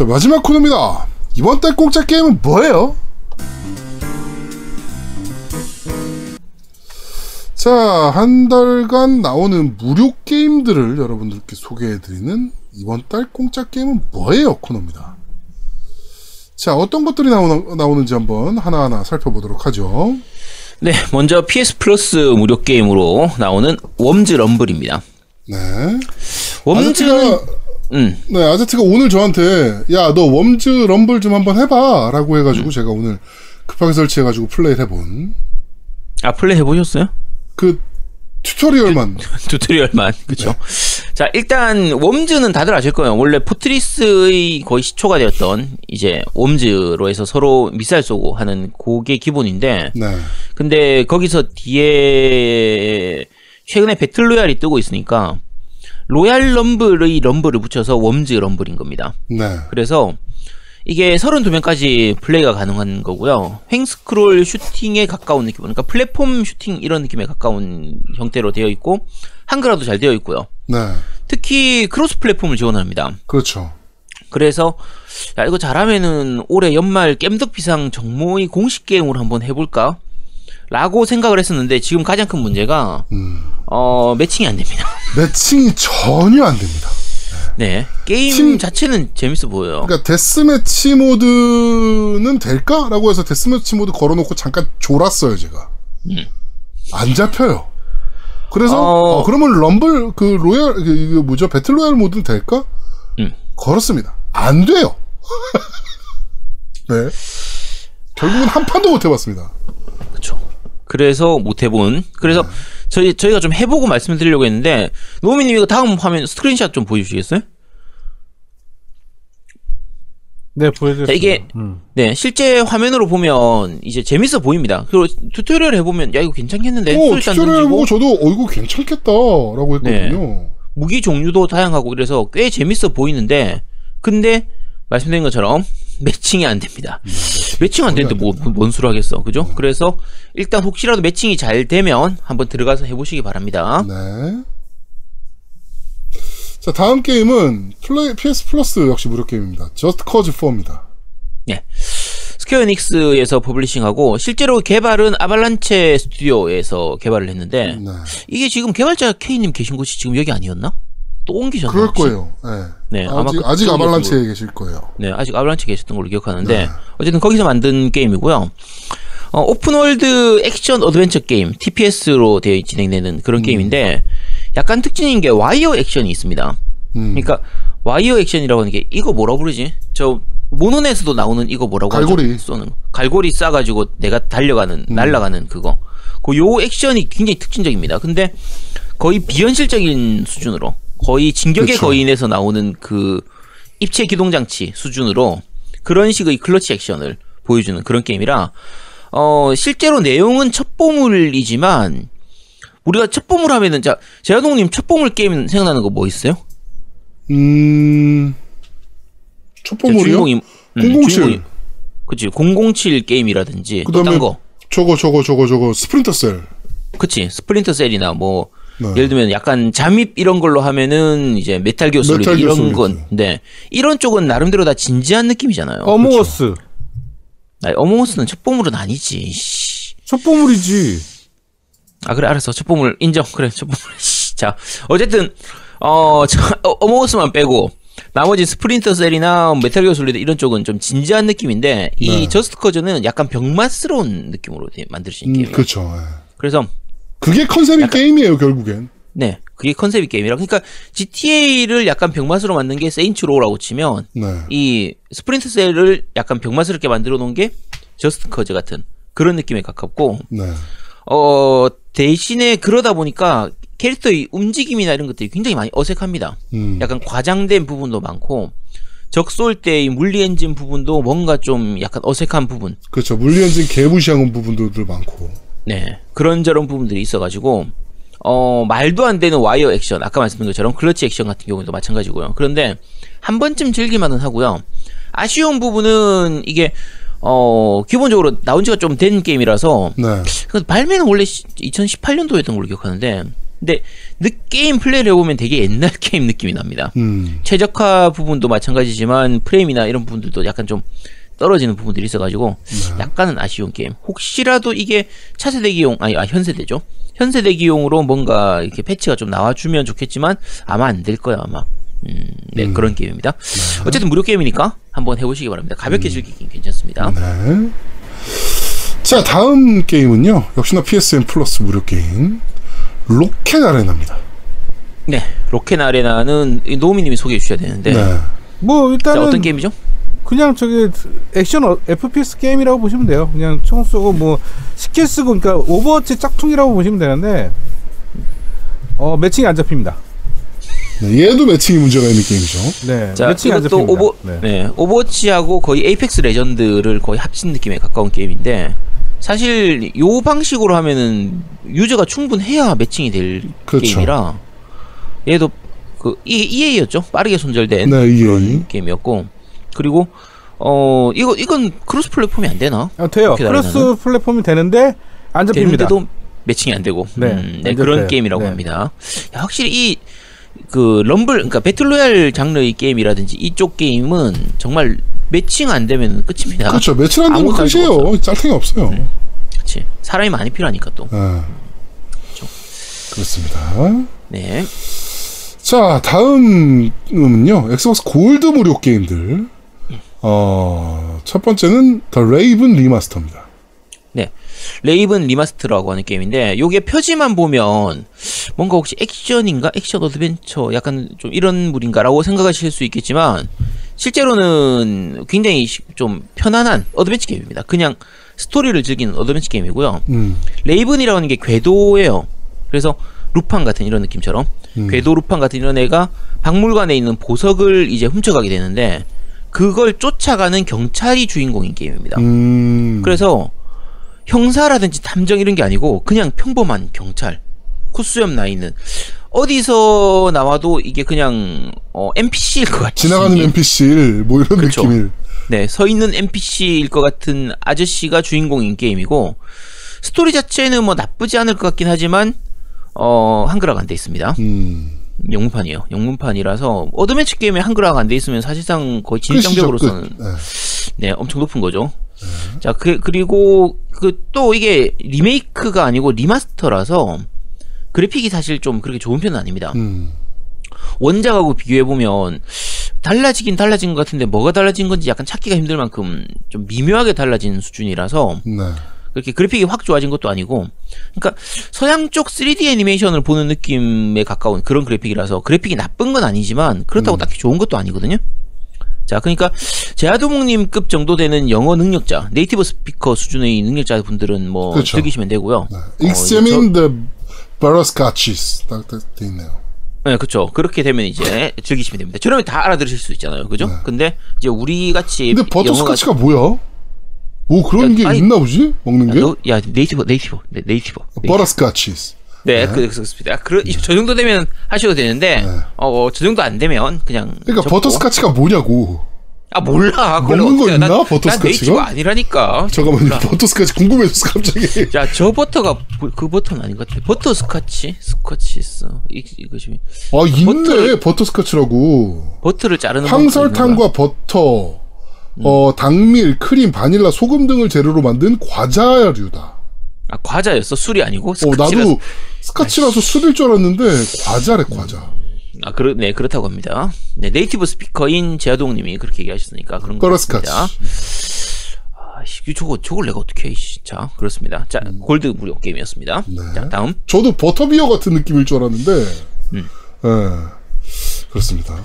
자, 마지막 코너입니다. 이번 달 공짜 게임은 뭐예요? 자, 한 달간 나오는 무료 게임들을 여러분들께 소개해드리는 이번 달 공짜 게임은 뭐예요? 코너입니다. 자, 어떤 것들이 나오나, 나오는지 한번 하나하나 살펴보도록 하죠. 네, 먼저 PS 플러스 무료 게임으로 나오는 웜즈 럼블입니다. 네. 웜즈는 음, 네, 아제트가 오늘 저한테, 야, 너 웜즈 럼블 좀 한번 해봐. 라고 해가지고 음. 제가 오늘 급하게 설치해가지고 플레이를 해본 아 플레이 해보셨어요? 그 tutorial만. tutorial만 그쵸 자 일단 웜즈는 다들 아실 거예요 원래 포트리스의 거의 시초가 되었던 이제 웜즈로 해서 서로 미사일 쏘고 하는 그게 기본인데 네. 근데 거기서 뒤에 최근에 battle royale이 뜨고 있으니까 로얄 럼블의 럼블을 붙여서 웜즈 럼블인 겁니다 네. 그래서 이게 32명까지 플레이가 가능한 거고요. 횡스크롤 슈팅에 가까운 느낌, 그러니까 플랫폼 슈팅 이런 느낌에 가까운 형태로 되어 있고 한글화도 잘 되어 있고요. 네. 특히 cross platform을 지원합니다. 그렇죠. 그래서 야 이거 잘하면은 올해 연말 겜덕비상 정모의 공식 게임으로 한번 해볼까? 라고 생각을 했었는데 지금 가장 큰 문제가 음. 어 matching이 안 됩니다. matching이 전혀 안 됩니다. 네 게임 팀- 자체는 재밌어 보여요. 그러니까 데스매치 모드는 될까라고 해서 데스매치 모드 걸어놓고 잠깐 졸았어요 제가. 안 잡혀요. 그래서 어. 어, 그러면 럼블 그 royale 그 뭐죠 battle royale 모드는 될까? 음. 걸었습니다. 안 돼요. 네. 결국은 한 판도 못 해봤습니다. 그래서 못 해본. 그래서 저희 저희가 좀 해보고 말씀드리려고 했는데 노미님 이거 다음 화면 스크린샷 좀 보여주시겠어요? 네, 보여드렸습니다. 자, 이게- 음. 네, 실제 화면으로 보면 이제 재밌어 보입니다. 그리고 tutorial 해보면 야 이거 괜찮겠는데 안 tutorial 보고 저도 어 이거 괜찮겠다라고 했거든요. 무기 종류도 다양하고 그래서 꽤 재밌어 보이는데 근데 말씀드린 것처럼 매칭이 안 됩니다. 매칭 안 되는데 뭐, 뭔 수를 하겠어. 그죠? 그래서 일단 혹시라도 매칭이 잘 되면 한번 들어가서 해보시기 바랍니다. 네. 자, 다음 게임은 플레이, PS Plus 역시 무료 게임입니다. Just Cause 4입니다. 네. Square Enix에서 publishing하고 실제로 개발은 Avalanche 스튜디오에서 개발을 했는데 네. 이게 지금 개발자 K님 계신 곳이 지금 여기 아니었나? 또 옮기셨나? 그럴 혹시? 거예요. 네. 네, 아마 아직, 그- 아직 그쪽이었던 Avalanche에 계실 거예요. 네, 아직 Avalanche 계셨던 걸로 기억하는데 네. 어쨌든 거기서 만든 게임이고요. 어, open world 액션 adventure 게임 TPS로 되어 진행되는 그런 게임인데 약간 특징인 게 와이어 액션이 있습니다. 음. 그러니까 와이어 액션이라고 하는 게 이거 뭐라 부르지? 저 모노넷에도 나오는 이거 뭐라고 갈고리. 하죠? 쏘는 거. 갈고리 쏴가지고 내가 달려가는 음. 날아가는 그거. 그 요 액션이 굉장히 특징적입니다. 근데 거의 비현실적인 수준으로 거의 진격의 그쵸. 거인에서 나오는 그 입체 기동 장치 수준으로 그런 식의 클러치 액션을 보여주는 그런 게임이라 어 실제로 내용은 첩보물이지만 우리가 첩보물 하면은 자 제아동님 첩보물 게임 생각나는 거 뭐 있어요? 음, 첩보물이요? 주인공이 음, 007. 주인공이- 그치 007 게임이라든지 또 그다음에 딴 거. 저거, 저거, 저거, 저거, Splinter Cell. 그치 Splinter Cell이나 뭐 네. 예를 들면 약간 잠입 이런 걸로 하면은 이제 Metal Gear Solid Metal 이런. 건 네. 이런 쪽은 나름대로 다 진지한 느낌이잖아요. Among Us. 아니, Among Us는 첩보물은 아니지. 씨. 첩보물이지. 아 그래 알았어 첩보물 인정 그래 첩보물 씨. 자 어쨌든 어 저, 어, Among Us만 빼고 나머지 Splinter Cell이나 Metal Gear Solid 이런 쪽은 좀 진지한 느낌인데 이 네. Just Cause는 약간 병맛스러운 느낌으로 되- 만들어진 음, 게임이에요. 그쵸. 예. 그래서 그게 컨셉이 게임이에요, 결국엔. 네 그게 컨셉이 게임이라 그러니까 GTA를 약간 병맛으로 만든 게 Saints Row라고 치면 네. 이 Splinter Cell을 약간 병맛스럽게 만들어 놓은 게 Just Cause 같은 그런 느낌에 가깝고 네. 어 대신에 그러다 보니까 캐릭터의 움직임이나 이런 것들이 굉장히 많이 어색합니다. 음. 약간 과장된 부분도 많고 적 쏠 때의 물리 엔진 부분도 뭔가 좀 약간 어색한 부분 그렇죠. 물리 엔진 개무시한 부분들도 많고. 네 그런저런 부분들이 있어가지고 어 말도 안 되는 와이어 액션 아까 말씀드린 것처럼 클러치 액션 같은 경우도 마찬가지고요 그런데 한 번쯤 즐길만은 하고요 아쉬운 부분은 이게 어 기본적으로 나온 지가 좀 된 게임이라서 네. 그 발매는 원래 2018년도였던 걸로 기억하는데 근데 느, 게임 플레이를 해보면 되게 옛날 게임 느낌이 납니다. 음. 최적화 부분도 마찬가지지만 프레임이나 이런 부분들도 약간 좀 떨어지는 부분들이 있어가지고 약간은 아쉬운 게임. 혹시라도 이게 차세대기용 아니 아 현세대죠. 현세대기용으로 뭔가 이렇게 패치가 좀 나와주면 좋겠지만 아마 안 될 거야 아마. 음, 네 그런 게임입니다. 어쨌든 무료 게임이니까 한번 해보시기 바랍니다. 가볍게 즐기긴 괜찮습니다. 네. 자, 다음 게임은요. 역시나 PSN Plus 무료 게임. Rocket Arena입니다. 네, Rocket Arena는 이 노우미님이 소개해 주셔야 되는데 네. 뭐 자, 일단은 어떤 게임이죠? 그냥 저기 액션 어- FPS 게임이라고 보시면 돼요. 그냥 총 쏘고 뭐 스킬 쓰고 그러니까 Overwatch 짝퉁이라고 보시면 되는데 어 매칭이 안 잡힙니다. 네, 얘도 매칭이 문제가 있는 게임이죠. 네, 자, 매칭이 안 잡힙니다. 오버, 네. Overwatch하고 거의 Apex Legend를 거의 합친 느낌에 가까운 게임인데 사실 요 방식으로 하면은 유저가 충분해야 매칭이 될 그렇죠. 게임이라 얘도 그 이- EA였죠. 빠르게 손절된 네. 그런 게임이었고 그리고 어 이거 이건 cross 플랫폼이 안 되나? 아, 돼요. cross? 플랫폼이 되는데 안 잡힙니다. 되는데도 매칭이 안 되고 네, 음, 네, 안 그런 잡혀요. 게임이라고 네. 합니다. 야, 확실히 이 그 rumble 그러니까 battle royale 장르의 게임이라든지 이쪽 게임은 정말 매칭 안 되면 끝입니다. 그렇죠. 매칭 안 되면 끝이에요. 짤탱이 없어요. 네. 그렇지. 사람이 많이 필요하니까 또. 그렇습니다. 네. 자, 다음은요. Xbox Gold 무료 게임들. 어, 첫 번째는 The Raven Remaster입니다. 네. Raven Remaster라고 하는 게임인데 요게 표지만 보면 뭔가 혹시 액션인가? 액션 adventure 약간 좀 이런 물인가라고 생각하실 수 있겠지만 실제로는 굉장히 시- 좀 편안한 adventure 게임입니다. 그냥 스토리를 즐기는 adventure 게임이고요. 음. Raven이라고 하는 게 괴도예요. 그래서 루팡 같은 이런 느낌처럼 음. 괴도 루팡 같은 이런 애가 박물관에 있는 보석을 이제 훔쳐가게 되는데 그걸 쫓아가는 경찰이 주인공인 게임입니다. 음. 그래서 형사라든지 탐정 이런 게 아니고 그냥 평범한 경찰 콧수염 나 있는 어디서 나와도 이게 그냥 어, NPC일 것 같이 지나가는 NPC 뭐 이런 그렇죠. 느낌일. 네, 서 있는 NPC일 것 같은 아저씨가 주인공인 게임이고 스토리 자체는 뭐 나쁘지 않을 것 같긴 하지만 어 한글화가 안 돼 있습니다. 음. 영문판이에요. 영문판이라서 adventure 게임에 한글화가 안 돼 있으면 사실상 거의 진입장벽으로서는 끝. 네. 네, 엄청 높은 거죠. 자, 그, 그리고, 그, 또 이게 리메이크가 아니고 remaster라서 그래픽이 사실 좀 그렇게 좋은 편은 아닙니다. 음. 원작하고 비교해 보면 달라지긴 달라진 것 같은데 뭐가 달라진 건지 약간 찾기가 힘들 만큼 좀 미묘하게 달라진 수준이라서 네. 그렇게 그래픽이 확 좋아진 것도 아니고 그러니까 서양 쪽 3D 애니메이션을 보는 느낌에 가까운 그런 그래픽이라서 그래픽이 나쁜 건 아니지만 그렇다고 딱히 좋은 것도 아니거든요. 자, 그러니까 제아도목님급 정도 되는 영어 능력자, 네이티브 스피커 수준의 능력자 분들은 뭐 그렇죠. 즐기시면 되고요. 네. Examine the butterscotches. 딱돼 있네요. 네, 그렇죠. 그렇게 되면 이제 즐기시면 됩니다. 저러면 다 알아들으실 수 있잖아요, 그죠? 근데 이제 우리 같이 근데 butterscotch가 뭐야? 뭐 그런 야, 게 아니, 있나 보지? 먹는 게? 너, 야 native native 네, native native. butterscotches. 네, 그, 그렇습니다. 그, 저 정도 되면 하셔도 되는데, 어, 어, 저 정도 안 되면 그냥. 네. 그러니까 접고. butterscotch가 뭐냐고. 아, 몰라. 먹는 거 있나? 난- butterscotch가? 난 아니라니까. 잠깐만요. butterscotch 궁금해졌어 갑자기. 야, 저 버터가 그- 그 버터는 아닌 것 같아. butterscotch? scotches. 이, 이것이. 아 있네 버터를- butterscotch라고. 버터를 자르는 황설탕과 버터, 어 당밀, 크림, 바닐라, 소금 등을 재료로 만든 과자류다. 아, 과자였어. 술이 아니고. 어 스카치라서. 나도 스카치라서 술일 줄 알았는데 과자래 과자. 아, 그렇, 네, 그렇다고 합니다. 네, native speaker인 제아동 님이 그렇게 얘기하셨으니까 그런 거. 같습니다. 아, 씨, 저거, 저걸 내가 어떻게 해, 씨. 자, 그렇습니다. 자, 골드 무료 게임이었습니다. 음. 네. 자, 다음. 저도 버터비어 같은 느낌일 줄 알았는데. 음. 예. 그렇습니다.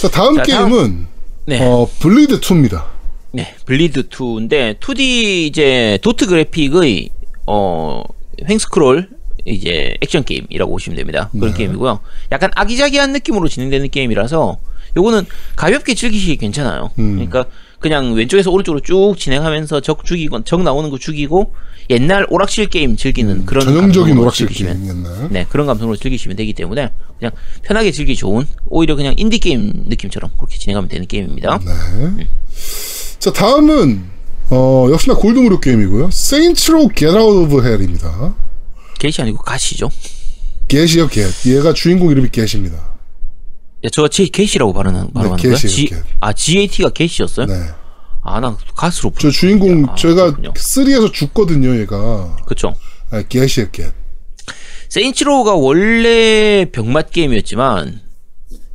자 다음 자, 다음. 게임은 네. 어 Bleed 2입니다. 네, Bleed 2인데 2D 이제 도트 그래픽의 어 횡스크롤 이제 액션 게임이라고 보시면 됩니다. 그런 네. 게임이고요. 약간 아기자기한 느낌으로 진행되는 게임이라서 요거는 가볍게 즐기시기 괜찮아요. 음. 그러니까 그냥 왼쪽에서 오른쪽으로 쭉 진행하면서 적 죽이건 적 나오는 거 죽이고 옛날 오락실 게임 즐기는 그런 음, 전형적인 감성으로 오락실 즐기시면 게임 옛날. 네, 그런 감성으로 즐기시면 되기 때문에 그냥 편하게 즐기 좋은 오히려 그냥 인디 게임 느낌처럼 그렇게 진행하면 되는 게임입니다. 네. 자 다음은 어 역시나 골드무료 게임이고요. Saints Row Gat Out of Hell입니다. 게시 아니고 가시죠. 겟이요, 겟. 얘가 주인공 이름이 겟입니다. 야, 저가 제 게시라고 발언한 발언한 거야? 게시예요, G, 게. 아 GAT가 게시였어요? 네. 아, 나 가스로 저 주인공, 아, 제가. 3에서 죽거든요, 얘가. 그쵸. 아, 겟이요, 겟. 세인치로가 원래 병맛 게임이었지만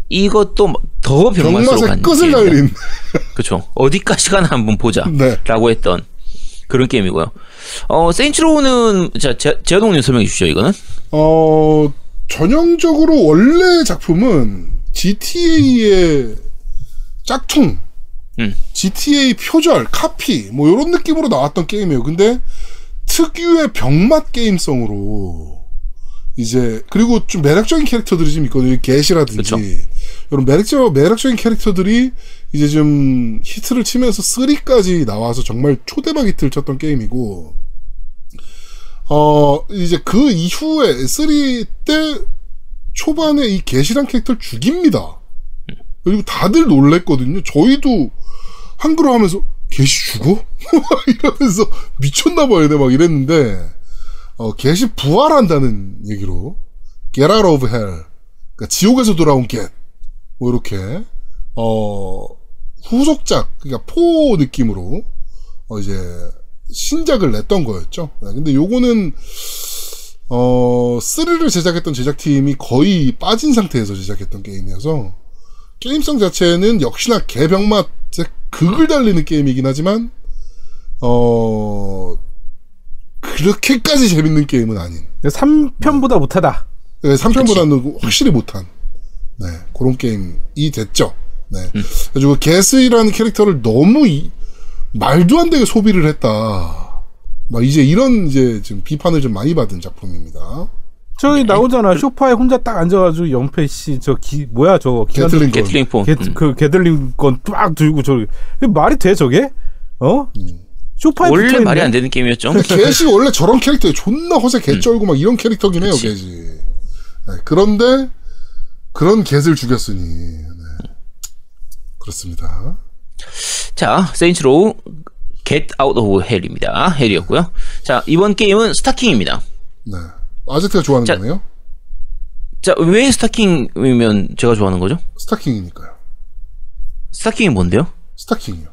이것도 더 병맛으로 간 끝을. 날린. 그쵸. 어디까지 가나 한번 보자. 네. 라고 했던 그런 게임이고요. 어, 세인치로는 자, 제, 제동님 설명해 주시죠, 이거는. 어, 전형적으로 원래 작품은 GTA의 짝퉁, 음. GTA 표절, 카피, 뭐 이런 느낌으로 나왔던 게임이에요. 근데 특유의 병맛 게임성으로 이제 그리고 좀 매력적인 캐릭터들이 좀 있거든요. 게시라든지. 이런 매력적 매력적인 캐릭터들이 이제 좀 히트를 치면서 3까지 나와서 정말 초대박 히트를 쳤던 게임이고 어 이제 그 이후에 3 때 초반에 이 게시란 캐릭터를 죽입니다. 그리고 다들 놀랬거든요. 저희도 한글로 하면서 게시 죽어? 이러면서 미쳤나 봐요. 내가 막 이랬는데 어, 게시 부활한다는 얘기로 Get out of hell 그러니까 지옥에서 돌아온 get 뭐 이렇게 어 후속작 그러니까 포 느낌으로 어 이제 신작을 냈던 거였죠. 네, 근데 요거는 어 3를 제작했던 제작팀이 거의 빠진 상태에서 제작했던 게임이어서 게임성 자체는 역시나 개병맛의 극을 달리는 게임이긴 하지만 어 그렇게까지 재밌는 게임은 아닌 3편보다 못하다. 네, 3편보다는 확실히 못한 네, 그런 게임이 됐죠. 네. 그래가지고 게스라는 캐릭터를 너무 이- 말도 안 되게 소비를 했다. 막 이제 이런 이제 지금 비판을 좀 많이 받은 작품입니다. 저기 나오잖아. 쇼파에 혼자 딱 앉아가지고 영패 씨 저 기 뭐야 저거 기관 게틀링 건. 게틀링 폰. 게, 음. 그 게들링 건딱 들고 저기 이게 말이 돼 저게? 어? 쇼파에 원래 붙어있네. 말이 안 되는 게임이었죠. 게시 원래 저런 캐릭터에 존나 허세 개쩔고 막 이런 캐릭터긴 해요, 그치. 게시. 네, 그런데 그런 걔를 죽였으니 네. 그렇습니다. 자, Saints Row Gat Out of Hell입니다. Hell이었고요. 자, 이번 게임은 스타킹입니다. 네. 아제트가 좋아하는 자- 거네요. 자, 왜 스타킹이면 제가 좋아하는 거죠? 스타킹이니까요. 스타킹이 뭔데요? 스타킹이요.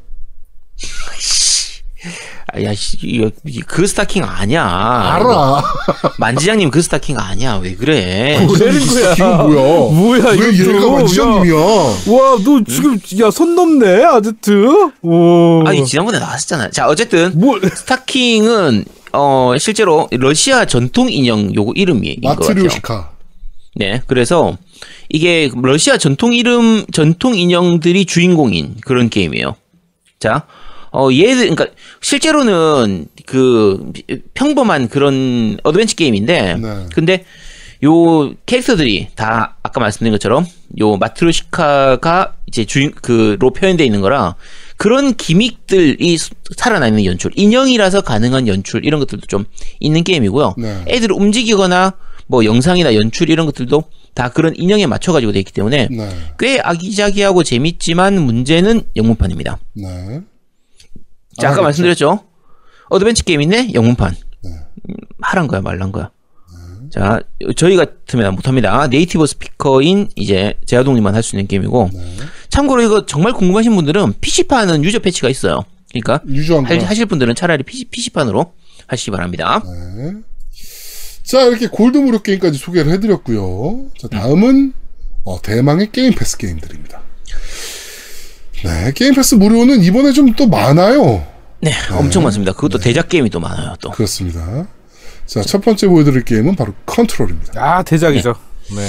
아, 야, 씨, 이거, 이- 그 스타킹 아니야. 알아. 만지장님 그 스타킹 아니야. 왜 그래? 뭐라는 거야? 스타킹은 뭐야? 뭐야, 왜 이거 얘가 또. 만지장님이야? 와, 너 지금 야 손 넘네 아제트. 오. 아니, 지난번에 나왔었잖아요. 자, 어쨌든, 뭘? 스타킹은, 어, 실제로 러시아 전통 인형 요거 이름인 것 같아요. 마트료시카. 네, 그래서 이게 러시아 전통 이름, 전통 인형들이 주인공인 그런 게임이에요. 자, 어, 얘들, 그러니까 실제로는 그 평범한 그런 어드벤처 게임인데, 네. 근데 요 캐릭터들이 다 아까 말씀드린 것처럼 요 마트료시카가 이제 주인 그로 표현되어 있는 거라 그런 gimmick들이 수- 살아나 있는 연출, 인형이라서 가능한 연출 이런 것들도 좀 있는 게임이고요. 네. 애들을 움직이거나 뭐 영상이나 연출 이런 것들도 다 그런 인형에 맞춰 가지고 돼 있기 때문에 네. 꽤 아기자기하고 재밌지만 문제는 영문판입니다. 네. 자, 아까 아, 말씀드렸죠. 어드벤처 게임인데 영문판. 네. 음, 하란 거야, 말란 거야. 자, 저희 같으면 못합니다. native speaker인 이제 제아동님만 할 수 있는 게임이고. 네. 참고로 이거 정말 궁금하신 분들은 PC판은 user 패치가 있어요. 그러니까. 할- 하실 분들은 차라리 PC, PC판으로 하시기 바랍니다. 네. 자, 이렇게 골드 무료 게임까지 소개를 해드렸고요. 자, 다음은 어, 대망의 게임 패스 게임들입니다. 네, 게임 패스 무료는 이번에 좀 또 많아요. 네, 엄청 많습니다. 그것도 대작 게임이 또 많아요, 또. 그렇습니다. 자, 첫 번째 보여드릴 게임은 바로 컨트롤입니다. 아 대작이죠. 네.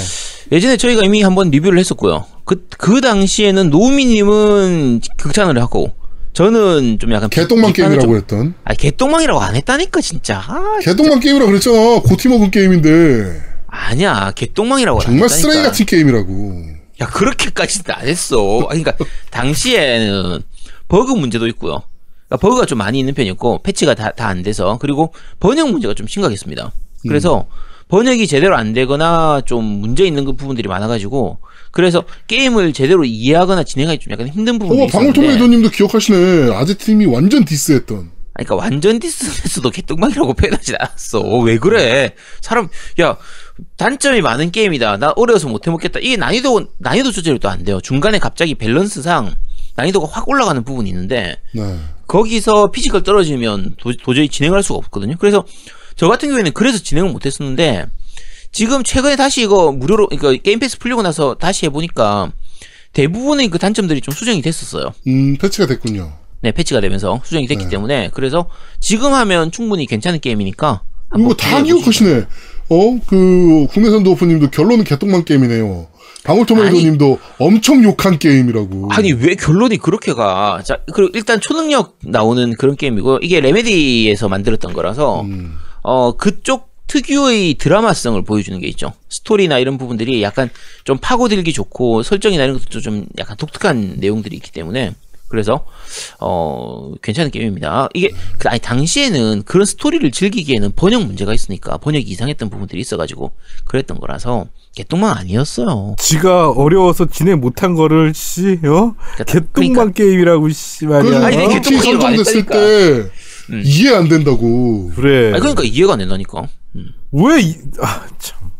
예전에 저희가 이미 한번 리뷰를 했었고요. 그, 그 당시에는 노우미님은 극찬을 하고, 저는 좀 약간. 비판을 게임이라고 좀- 했던. 아, 개똥망이라고 안 했다니까, 진짜. 아, 개똥만 게임이라고 그랬잖아. 고티 먹은 게임인데. 아니야, 개똥망이라고 안 정말 했다니까. 쓰레기 같은 게임이라고. 야, 그렇게까지는 안 했어. 아니, 그러니까, 당시에는 버그 문제도 있고요. 그러니까 버그가 좀 많이 있는 편이었고, 패치가 다, 다 안 돼서, 그리고 번역 문제가 좀 심각했습니다. 그래서, 번역이 제대로 안 되거나, 좀 문제 있는 그 부분들이 많아가지고, 그래서 게임을 제대로 이해하거나 진행하기 좀 약간 힘든 부분이 어, 있었는데, 방울토마토님도 기억하시네. 아제팀이 완전 diss했던. 그러니까 완전 디스턴스도 개똥망이라고 표현하진 않았어. 어, 왜 그래? 사람 야 단점이 많은 게임이다. 나 어려워서 못 해먹겠다. 이게 난이도 난이도 조절이 또 안 돼요. 중간에 갑자기 밸런스상 난이도가 확 올라가는 부분이 있는데 네. 거기서 physical 떨어지면 도, 저히 진행할 수가 없거든요. 그래서 저 같은 경우에는 그래서 진행을 못 했었는데 지금 최근에 다시 이거 무료로 그러니까 게임 패스 풀리고 나서 다시 해보니까 대부분의 그 단점들이 좀 수정이 됐었어요. 음, 패치가 됐군요. 네, 패치가 되면서 수정이 됐기 네. 때문에 그래서 지금 하면 충분히 괜찮은 게임이니까 이거 다. 기억하시네. 어, 그, 국내선도 오프님도 결론은 개똥만 게임이네요. 방울토마토님도 엄청 욕한 게임이라고. 아니 왜 결론이 그렇게 가? 자, 그리고 일단 초능력 나오는 그런 게임이고 이게 레메디에서 만들었던 거라서 음, 어 그쪽 특유의 드라마성을 보여주는 게 있죠. 스토리나 이런 부분들이 약간 좀 파고들기 좋고 설정이나 이런 것도 좀 약간 독특한 내용들이 있기 때문에 그래서 어 괜찮은 게임입니다. 이게 그- 아니 당시에는 그런 스토리를 즐기기에는 번역 문제가 있으니까 번역이 이상했던 부분들이 있어가지고 그랬던 거라서 개똥망 아니었어요. 지가 어려워서 진행 못한 거를 씨, 어? 개똥만 그러니까- 게임이라고 씨 말이야. 그래서 아니, 개똥망이라고 안 선정됐을 했다니까. 때 음. 이해 안 된다고. 그래. 아니 그러니까 이해가 안 된다니까. 음. 왜 이, 아, 참.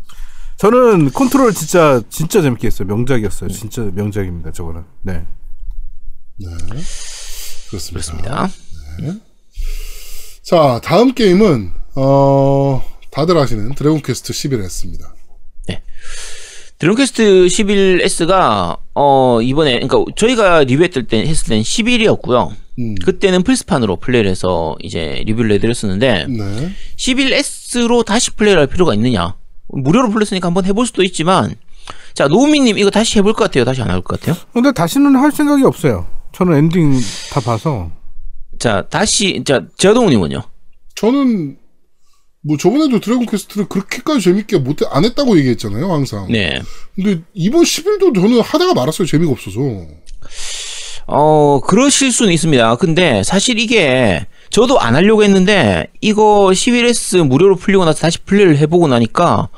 저는 컨트롤 진짜 진짜 재밌게 했어요. 명작이었어요. 진짜 명작입니다. 저거는. 네. 네. 그렇습니다. 그렇습니다. 자, 다음 게임은, 어, 다들 아시는 드래곤 퀘스트 11S입니다. 드래곤 퀘스트 11S가 어 이번에 그러니까 저희가 리뷰했을 때 했을 때는 11이었고요. 음. 그때는 플스판으로 플레이를 해서 이제 리뷰를 해드렸었는데 네. 11S로 다시 플레이를 할 필요가 있느냐? 무료로 플레이했으니까 한번 해볼 수도 있지만 자 노우미님 이거 다시 해볼 것 같아요? 다시 안할것 같아요? 근데 다시는 할 생각이 없어요. 저는 엔딩 다 봐서. 자 다시 자 제아동우님은요? 저는, 뭐 저번에도 드래곤 퀘스트를 그렇게까지 재밌게 못해, 안 했다고 얘기했잖아요, 항상. 네. 근데 이번 11도 저는 하다가 말았어요, 재미가 없어서. 어, 그러실 수는 있습니다. 근데 사실 이게 저도 안 하려고 했는데 이거 11S 무료로 풀리고 나서 다시 플레이를 해보고 나니까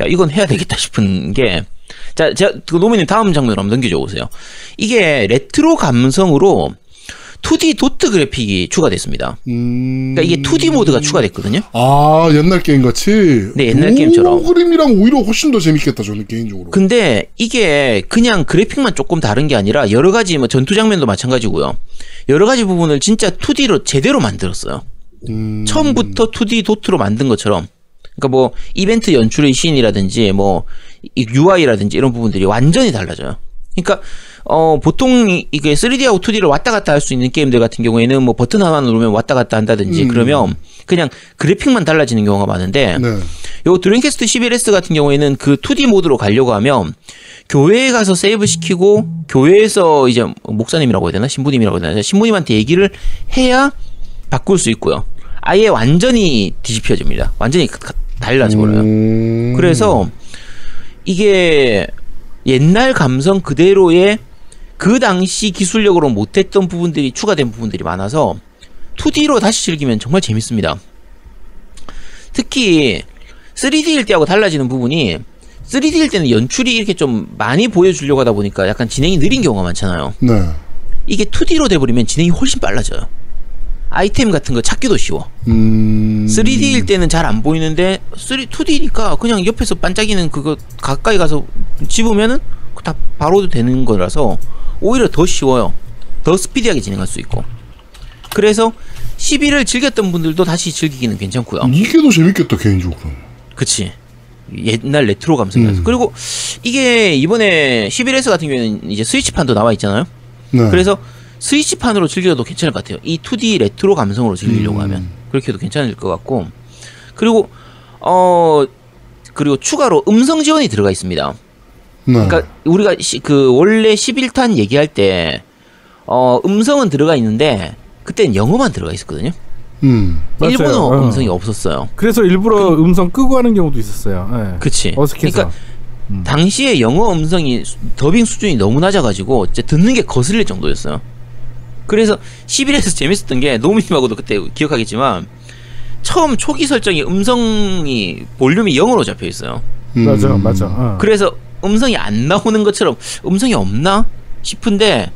야, 이건 해야 되겠다 싶은 게 자, 제가 그 노미님 다음 장면으로 한번 넘겨줘 보세요. 이게 레트로 감성으로 2D 도트 그래픽이 추가됐습니다. 음. 그러니까 이게 2D 모드가 추가됐거든요. 아, 옛날 게임 같이? 네, 옛날 게임처럼. 그림이랑 오히려 훨씬 더 재밌겠다, 저는 개인적으로. 근데 이게 그냥 그래픽만 조금 다른 게 아니라 여러 가지 뭐 전투 장면도 마찬가지고요. 여러 가지 부분을 진짜 2D로 제대로 만들었어요. 음. 처음부터 2D 도트로 만든 것처럼 그러니까 뭐 이벤트 연출의 씬이라든지 뭐이 UI라든지 이런 부분들이 완전히 달라져요. 그러니까 어 보통 이- 이게 3D하고 2D를 왔다 갔다 할 수 있는 게임들 같은 경우에는 뭐 버튼 하나 누르면 왔다 갔다 한다든지 음. 그러면 그냥 그래픽만 달라지는 경우가 많은데 네. 요 드림캐스트 11S 같은 경우에는 그 2D 모드로 가려고 하면 교회에 가서 세이브 시키고 교회에서 이제 목사님이라고 해야 되나 신부님이라고 해야 되나 신부님한테 얘기를 해야 바꿀 수 있고요. 아예 완전히 뒤집혀집니다. 완전히 달라져 버려요. 음. 그래서 이게 옛날 감성 그대로의 그 당시 기술력으로 못했던 부분들이 추가된 부분들이 많아서 2D로 다시 즐기면 정말 재밌습니다. 특히 3D일 때하고 달라지는 부분이 3D일 때는 연출이 이렇게 좀 많이 보여주려고 하다 보니까 약간 진행이 느린 경우가 많잖아요. 네. 이게 2D로 돼버리면 진행이 훨씬 빨라져요. 아이템 같은 거 찾기도 쉬워. 음. 3D일 때는 잘 안 보이는데 3, 2D니까 그냥 옆에서 반짝이는 그거 가까이 가서 집으면은 다 바로 되는 거라서 오히려 더 쉬워요. 더 스피디하게 진행할 수 있고. 그래서 11을 즐겼던 분들도 다시 즐기기는 괜찮고요. 이게 더 재밌겠다, 개인적으로. 그치. 옛날 레트로 감성이라서. 음. 그리고 이게 이번에 11S 같은 경우에는 이제 스위치판도 나와 있잖아요. 네. 그래서 스위치판으로 즐겨도 괜찮을 것 같아요. 이 2D 레트로 감성으로 즐기려고 음. 하면 그렇게 해도 괜찮을 것 같고 그리고 어 그리고 추가로 음성 지원이 들어가 있습니다. 네. 그러니까 우리가 시- 그 원래 11탄 얘기할 때 어, 음성은 들어가 있는데 그때는 영어만 들어가 있었거든요. 음. 맞아요. 일본어 어. 음성이 없었어요. 그래서 일부러 음성 끄고 하는 경우도 있었어요. 예. 그치. 어색해서. 그러니까 당시에 영어 음성이 수- 더빙 수준이 너무 낮아가지고 진짜 듣는 게 거슬릴 정도였어요. 그래서 11에서 재밌었던 게 노미님하고도 그때 기억하겠지만 처음 초기 설정이 음성이 볼륨이 0으로 잡혀 있어요. 음. 맞아, 맞아. 어. 그래서 음성이 안 나오는 것처럼 음성이 없나 싶은데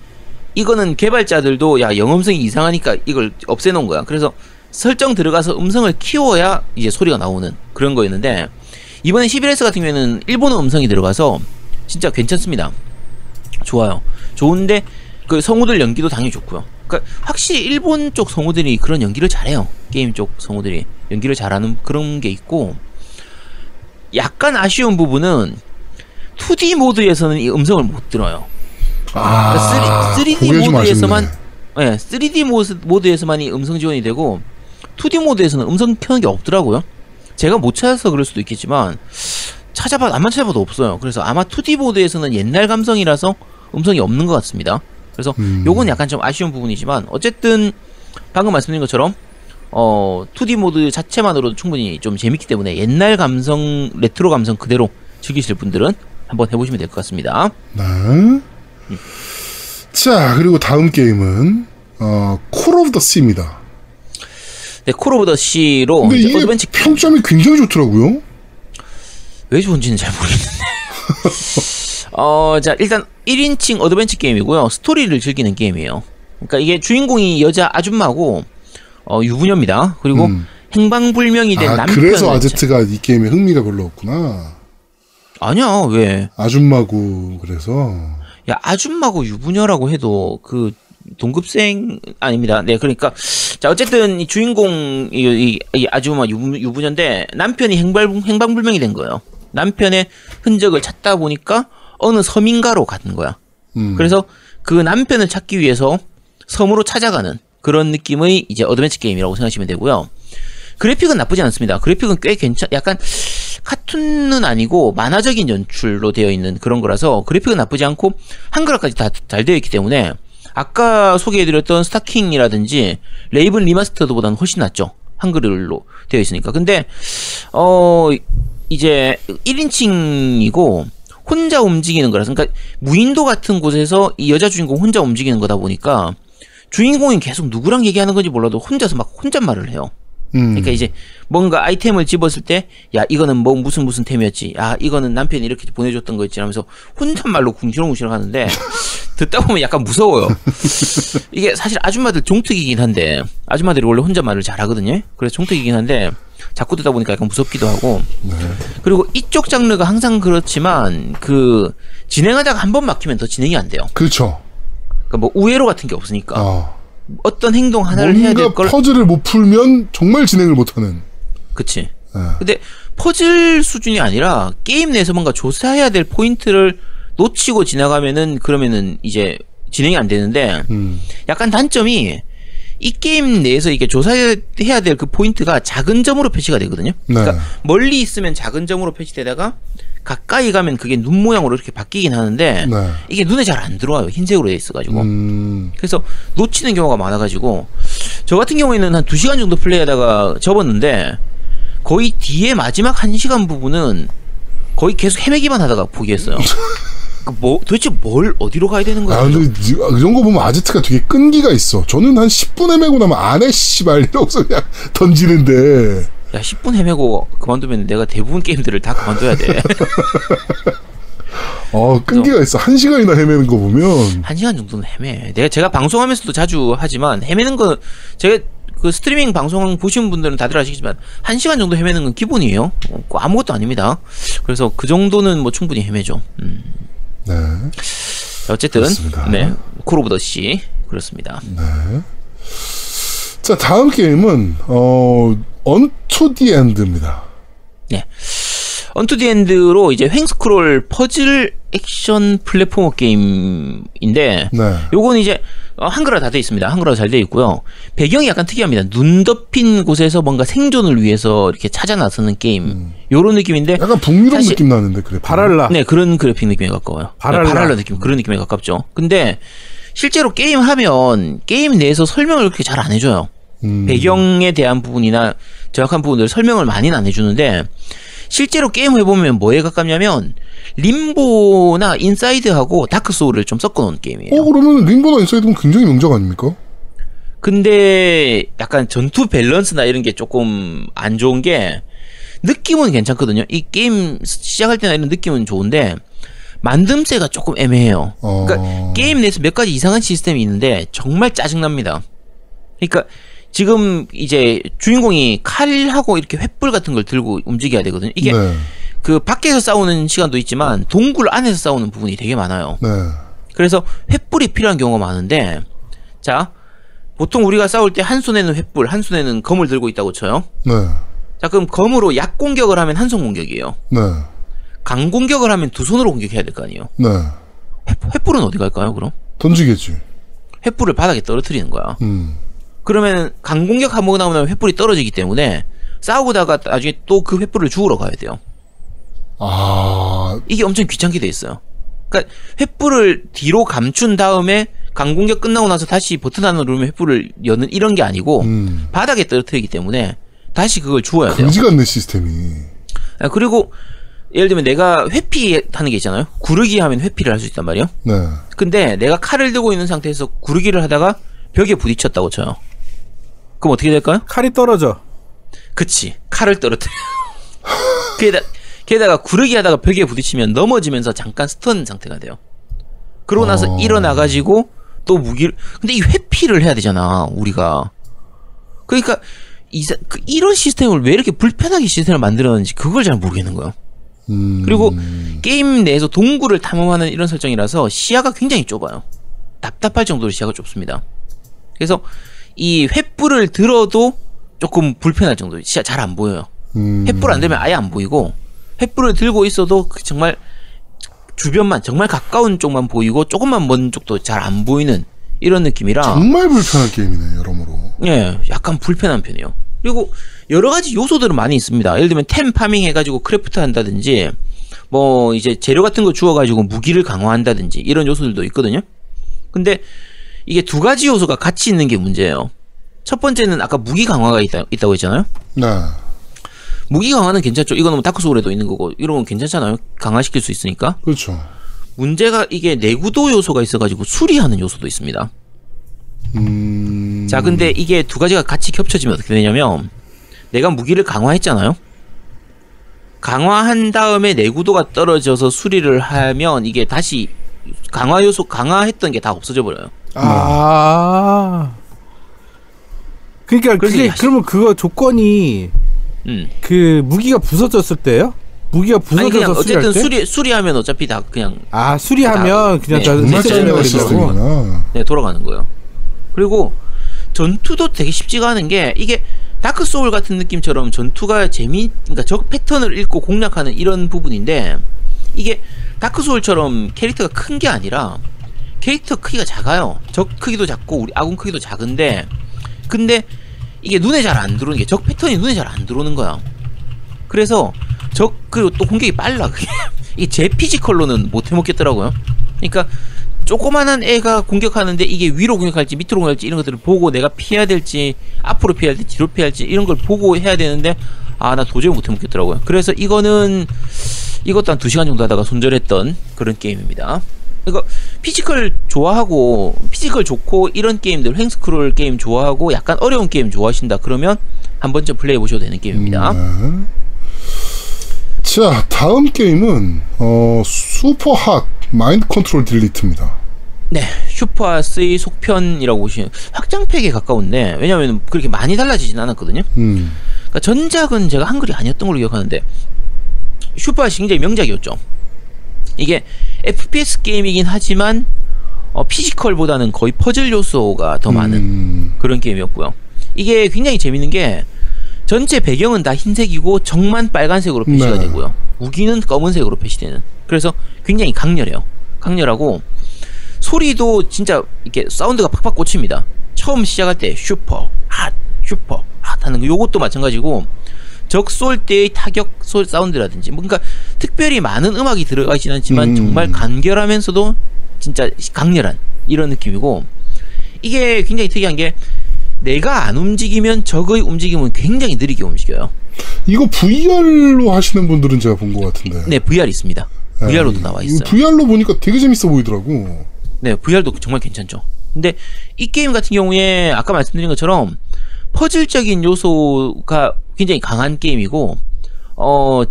이거는 개발자들도 야 영음성이 이상하니까 이걸 없애놓은 거야. 그래서 설정 들어가서 음성을 키워야 이제 소리가 나오는 그런 거였는데 이번에 11S 같은 경우에는 일본어 음성이 들어가서 진짜 괜찮습니다. 좋아요. 좋은데 그 성우들 연기도 당연히 좋고요. 그러니까 확실히 일본 쪽 성우들이 그런 연기를 잘해요. 게임 쪽 성우들이 연기를 잘하는 그런 게 있고 약간 아쉬운 부분은 2D 모드에서는 이 음성을 못 들어요. 아, 3, d 모드에서만. 네, 3D 모드, 모드에서만 이 음성 지원이 되고 2D 모드에서는 음성 켜는 게 없더라고요. 제가 못 찾아서 그럴 수도 있겠지만 찾아봐 안만 찾아봐도 없어요. 그래서 아마 2D 모드에서는 옛날 감성이라서 음성이 없는 것 같습니다. 그래서 음. 요건 약간 좀 아쉬운 부분이지만 어쨌든 방금 말씀드린 것처럼 어 2D 모드 자체만으로도 충분히 좀 재밌기 때문에 옛날 감성 레트로 감성 그대로 즐기실 분들은 한번 해보시면 될 것 같습니다. 네. 자, 그리고 다음 게임은 어, Call of the Sea입니다. 네, Call of the Sea로 근데 이제 이게 어드벤처 평점이 굉장히 좋더라고요. 왜 좋은지는 잘 모르겠는데. 어, 자, 일단 1인칭 어드벤처 게임이고요. 스토리를 즐기는 게임이에요. 그러니까 이게 주인공이 여자 아줌마고 어, 유부녀입니다. 그리고 음. 행방불명이 된 아, 남편. 그래서 아제트가 이 게임에 흥미가 별로 없구나. 아니야, 왜? 아줌마고 그래서 야, 아줌마고 유부녀라고 해도 그 동급생 아닙니다. 네, 그러니까 자 어쨌든 이 주인공 이, 이, 이 아줌마 유부, 유부녀인데 남편이 행방 행방불명이 된 거예요. 남편의 흔적을 찾다 보니까 어느 섬인가로 간 거야. 음. 그래서 그 남편을 찾기 위해서 섬으로 찾아가는 그런 느낌의 이제 어드벤처 게임이라고 생각하시면 되고요. 그래픽은 나쁘지 않습니다. 그래픽은 꽤 괜찮, 약간 카툰은 아니고 만화적인 연출로 되어 있는 그런 거라서 그래픽은 나쁘지 않고 한글화까지 다 잘 되어 있기 때문에 아까 소개해드렸던 Stacking이라든지 Raven Remastered보다는 훨씬 낫죠. 한글로 되어 있으니까. 근데 어 이제 1인칭이고 혼자 움직이는 거라서 그러니까 무인도 같은 곳에서 이 여자 주인공 혼자 움직이는 거다 보니까 주인공이 계속 누구랑 얘기하는 건지 몰라도 혼자서 막 혼잣말을 해요. 음. 그러니까 이제 뭔가 아이템을 집었을 때, 야, 이거는 뭐 무슨 무슨 템이었지. 야, 이거는 남편이 이렇게 보내줬던 거였지. 하면서 혼잣말로 궁시렁궁시렁 하는데, 듣다 보면 약간 무서워요. 이게 사실 아줌마들 종특이긴 한데, 아줌마들이 원래 혼잣말을 잘 하거든요. 그래서 종특이긴 한데, 자꾸 듣다 보니까 약간 무섭기도 하고. 그리고 이쪽 장르가 항상 그렇지만, 그, 진행하다가 한 번 막히면 더 진행이 안 돼요. 그렇죠. 그러니까 뭐 우회로 같은 게 없으니까. 어. 어떤 행동 하나를 해야 될 걸. 퍼즐을 못 풀면 정말 진행을 못하는. 그치. 예. 근데 퍼즐 수준이 아니라 게임 내에서 뭔가 조사해야 될 포인트를 놓치고 지나가면은 그러면은 이제 진행이 안 되는데 음. 약간 단점이 이 게임 내에서 이게 조사해야 될 그 포인트가 작은 점으로 표시가 되거든요. 네. 그러니까 멀리 있으면 작은 점으로 표시되다가 가까이 가면 그게 눈 모양으로 이렇게 바뀌긴 하는데 네. 이게 눈에 잘 안 들어와요. 흰색으로 돼 있어가지고. 음. 그래서 놓치는 경우가 많아가지고 저 같은 경우에는 한 2시간 정도 플레이하다가 접었는데 거의 뒤에 마지막 1시간 부분은 거의 계속 헤매기만 하다가 포기했어요. 그 뭐 도대체 뭘 어디로 가야 되는 거야? 아, 근데 이- 이런 거 보면 아제트가 되게 끈기가 있어. 저는 한 10분 헤매고 나면 안해 씨발 이러고서 그냥 던지는데. 야 10분 헤매고 그만두면 내가 대부분 게임들을 다 그만둬야 돼. 어, 끈기가 있어. 한 시간이나 헤매는 거 보면. 1시간 정도는 헤매. 내가 제가 방송하면서도 자주 하지만 헤매는 거 제가 그 스트리밍 방송 보시는 분들은 다들 아시겠지만 1시간 정도 헤매는 건 기본이에요. 어, 그거 아무것도 아닙니다. 그래서 그 정도는 뭐 충분히 헤매죠. 음. 네. 자, 어쨌든 그렇습니다. 네 Call of the Sea 그렇습니다. 자, 다음 게임은, 어, Unto the End입니다. 네. Unto the End로 이제 횡스크롤 퍼즐 액션 platformer 게임인데 네. 요건 이제 어, 한글화 다 돼 있습니다. 한글화 잘 돼 있고요. 배경이 약간 특이합니다. 눈 덮인 곳에서 뭔가 생존을 위해서 이렇게 찾아 나서는 게임. 요런 느낌인데 약간 북유럽 사실- 느낌 나는데, 그래. 발할라. 네, 그런 그래픽 느낌에 가까워요. 발할라. 네, 발할라 느낌, 그런 느낌에 가깝죠. 근데 실제로 게임 하면 게임 내에서 설명을 그렇게 잘 안 해줘요. 음. 배경에 대한 부분이나 정확한 부분들 설명을 많이는 안 해주는데 실제로 게임을 해보면 뭐에 가깝냐면 Limbo나 Inside하고 Dark Souls를 좀 섞어놓은 게임이에요. 어, 그러면 Limbo나 Inside는 굉장히 명작 아닙니까? 근데 약간 전투 밸런스나 이런 게 조금 안 좋은 게 느낌은 괜찮거든요. 이 게임 시작할 때나 이런 느낌은 좋은데 만듦새가 조금 애매해요. 어. 그러니까 게임 내에서 몇 가지 이상한 시스템이 있는데 정말 짜증납니다. 그러니까 지금 이제 주인공이 칼하고 이렇게 횃불 같은 걸 들고 움직여야 되거든요. 이게 네. 그 밖에서 싸우는 시간도 있지만 동굴 안에서 싸우는 부분이 되게 많아요. 네. 그래서 횃불이 필요한 경우가 많은데 자 보통 우리가 싸울 때 한 손에는 횃불, 한 손에는 검을 들고 있다고 쳐요. 네. 자 그럼 검으로 약 공격을 하면 한 손 공격이에요. 네. 강 공격을 하면 두 손으로 공격해야 될 거 아니에요. 네. 횃, 횃불은 어디 갈까요? 그럼 던지겠지. 횃불을 바닥에 떨어뜨리는 거야. 음. 그러면 강 공격 한번 나오면 횃불이 떨어지기 때문에 싸우다가 나중에 또 그 횃불을 주우러 가야 돼요. 아, 이게 엄청 귀찮게 돼 있어요. 그러니까 횃불을 뒤로 감춘 다음에 강공격 끝나고 나서 다시 버튼 하나 누르면 횃불을 여는 이런 게 아니고 음. 바닥에 떨어뜨리기 때문에 다시 그걸 주워야 돼요. 그지 같네 시스템이. 아, 그리고 예를 들면 내가 회피 하는 게 있잖아요. 구르기 하면 회피를 할 수 있단 말이에요. 네. 근데 내가 칼을 들고 있는 상태에서 구르기를 하다가 벽에 부딪혔다고 쳐요. 그럼 어떻게 될까요? 칼이 떨어져. 그치. 칼을 떨어뜨려. 게다가, 게다가 구르기 하다가 벽에 부딪히면 넘어지면서 잠깐 스턴 상태가 돼요. 그러고 나서 어. 일어나가지고 또 무기를, 근데 이 회피를 해야 되잖아, 우리가. 그러니까, 이사, 그 이런 시스템을 왜 이렇게 불편하게 시스템을 만들었는지 그걸 잘 모르겠는 거예요. 음. 그리고 게임 내에서 동굴을 탐험하는 이런 설정이라서 시야가 굉장히 좁아요. 답답할 정도로 시야가 좁습니다. 그래서 이 횃불을 들어도 조금 불편할 정도. 시야 잘안 보여요. 음. 횃불 안 들면 아예 안 보이고 횃불을 들고 있어도 그 정말 주변만 정말 가까운 쪽만 보이고 조금만 먼 쪽도 잘 안 보이는 이런 느낌이라 정말 불편한 게임이네 여러모로. 예, 약간 불편한 편이에요. 그리고 여러 가지 요소들은 많이 있습니다. 예를 들면 템 farming 해가지고 craft 한다든지, 뭐 이제 재료 같은 거 주워가지고 무기를 강화한다든지 이런 요소들도 있거든요. 근데 이게 두 가지 요소가 같이 있는 게 문제예요. 첫 번째는 아까 무기 강화가 있다, 있다고 했잖아요. 네. 무기 강화는 괜찮죠. 이거는 뭐 Dark Souls에도 있는 거고 이런 건 괜찮잖아요. 강화시킬 수 있으니까. 그렇죠. 문제가 이게 내구도 요소가 있어가지고 수리하는 요소도 있습니다. 음. 자, 근데 이게 두 가지가 같이 겹쳐지면 어떻게 되냐면, 내가 무기를 강화했잖아요? 강화한 다음에 내구도가 떨어져서 수리를 하면 이게 다시 강화 요소, 강화했던 게 다 없어져 버려요. 아. 그러니까 그게 이- 그러면 그거 조건이 음. 그 무기가 부서졌을 때요? 무기가 그냥 부서져서 어쨌든 때? 수리, 수리하면 어차피 다 그냥, 아 수리하면 그냥 네, 다 네, 네. 네, 돌아가는 거예요. 그리고 전투도 되게 쉽지가 않은 게, 이게 Dark Souls 같은 느낌처럼 전투가 재미, 그러니까 적 패턴을 읽고 공략하는 이런 부분인데, 이게 Dark Souls처럼 캐릭터가 큰 게 아니라, 캐릭터 크기가 작아요. 적 크기도 작고, 우리 아군 크기도 작은데, 근데 이게 눈에 잘 안 들어오는 게, 적 패턴이 눈에 잘 안 들어오는 거야. 그래서, 적, 그리고 또 공격이 빨라, 그게. 이게 제 피지컬로는 못 해먹겠더라고요. 그러니까, 조그만한 애가 공격하는데 이게 위로 공격할지 밑으로 공격할지 이런 것들을 보고 내가 피해야 될지 앞으로 피해야 될지 뒤로 피해야 할지 이런 걸 보고 해야 되는데 아 나 도저히 못 해먹겠더라고요 그래서 이거는 이것도 한 2시간 정도 하다가 손절했던 그런 게임입니다 이거 피지컬 좋아하고 피지컬 좋고 이런 게임들 횡스크롤 게임 좋아하고 약간 어려운 게임 좋아하신다 그러면 한 번쯤 플레이해 보셔도 되는 게임입니다 네. 자, 다음 게임은 어 Superhot Mind Control Delete입니다. 네, 슈퍼스의 속편이라고 보시면 확장팩에 가까운데 왜냐하면 그렇게 많이 달라지진 않았거든요. 음. 그러니까 전작은 제가 한글이 아니었던 걸로 기억하는데 슈퍼핫이 굉장히 명작이었죠. 이게 FPS 게임이긴 하지만 어, 피지컬보다는 거의 퍼즐 요소가 더 많은 음. 그런 게임이었고요. 이게 굉장히 재밌는 게 전체 배경은 다 흰색이고 적만 빨간색으로 표시가 네. 되고요. 무기는 검은색으로 표시되는. 그래서 굉장히 강렬해요. 강렬하고 소리도 진짜 이렇게 사운드가 팍팍 꽂힙니다. 처음 시작할 때 Superhot Superhot 하는 거 요것도 마찬가지고 적 쏠 때의 타격 소 사운드라든지 뭔가 특별히 많은 음악이 들어가진 않지만 음. 정말 간결하면서도 진짜 강렬한 이런 느낌이고 이게 굉장히 특이한 게 내가 안 움직이면 적의 움직임은 굉장히 느리게 움직여요. 이거 VR로 하시는 분들은 제가 본 것 같은데. 네, VR 있습니다. VR로도 나와 있어요. VR로 보니까 되게 재밌어 보이더라고. 네, VR도 정말 괜찮죠. 근데 이 게임 같은 경우에 아까 말씀드린 것처럼 퍼즐적인 요소가 굉장히 강한 게임이고 어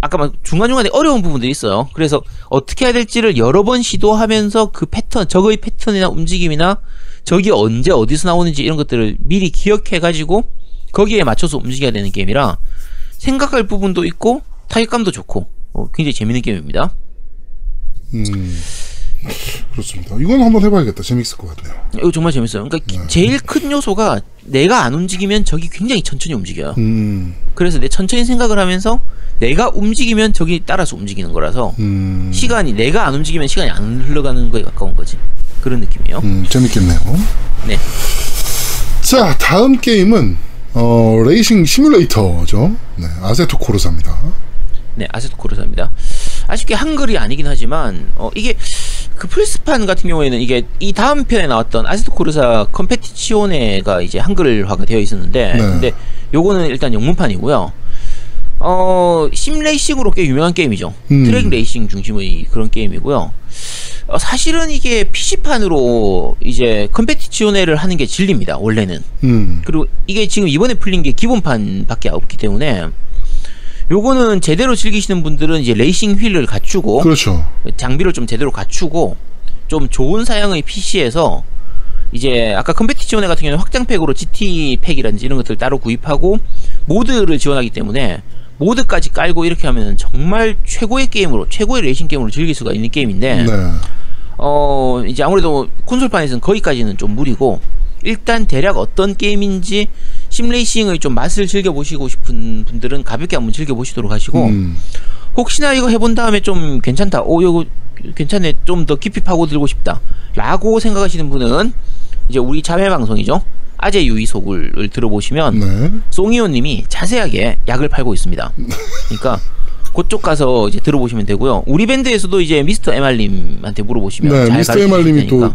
아까 막 중간중간에 어려운 부분들이 있어요. 그래서 어떻게 해야 될지를 여러 번 시도하면서 그 패턴, 적의 패턴이나 움직임이나 적이 언제 어디서 나오는지 이런 것들을 미리 기억해 가지고 거기에 맞춰서 움직여야 되는 게임이라 생각할 부분도 있고 타격감도 좋고 어, 굉장히 재밌는 게임입니다. 음. 그렇습니다. 이건 한번 해봐야겠다. 재밌을 것 같네요. 이거 정말 재밌어요. 그러니까 기- 제일 큰 요소가 내가 안 움직이면 적이 굉장히 천천히 움직여요. 음. 그래서 내 천천히 생각을 하면서 내가 움직이면 적이 따라서 움직이는 거라서 음. 시간이 내가 안 움직이면 시간이 안 흘러가는 거에 가까운 거지. 그런 느낌이에요. 음, 재밌겠네요. 네. 자, 다음 게임은 어, 레이싱 시뮬레이터죠. 네, 아세토 코르사입니다. 네, 아세토 코르사입니다. 아쉽게 한글이 아니긴 하지만 어, 이게 그 플스판 같은 경우에는 이게 이 다음 편에 나왔던 Assetto Corsa Competizione가 이제 한글화가 되어 있었는데 네. 근데 요거는 일단 영문판이고요. 어, sim racing으로 꽤 유명한 게임이죠. 음. 트랙 레이싱 중심의 그런 게임이고요. 어, 사실은 이게 PC판으로 이제 컴페티치오네를 하는 게 진리입니다. 원래는. 음. 그리고 이게 지금 이번에 풀린 게 기본판밖에 없기 때문에 요거는 제대로 즐기시는 분들은 이제 레이싱 휠을 갖추고 그렇죠. 장비를 좀 제대로 갖추고 좀 좋은 사양의 PC에서 이제 아까 컴페티치오네 같은 경우는 확장팩으로 GT 팩이라든지 이런 것들 따로 구입하고 모드를 지원하기 때문에 모드까지 깔고 이렇게 하면 정말 최고의 게임으로 최고의 레이싱 게임으로 즐길 수가 있는 게임인데 네. 어 이제 아무래도 콘솔판에서는 거기까지는 좀 무리고 일단 대략 어떤 게임인지 심레이싱의 좀 맛을 즐겨보시고 싶은 분들은 가볍게 한번 즐겨보시도록 하시고 음. 혹시나 이거 해본 다음에 좀 괜찮다 오 이거 괜찮네 좀 더 깊이 파고들고 싶다 라고 생각하시는 분은 이제 우리 자매 방송이죠 아재 유이속을 들어보시면 네. 송이호 님이 자세하게 약을 팔고 있습니다. 그러니까 그쪽 가서 이제 들어보시면 되고요. 우리 밴드에서도 이제 미스터 MR님한테 물어보시면 네, 잘 미스터 에말님이 또.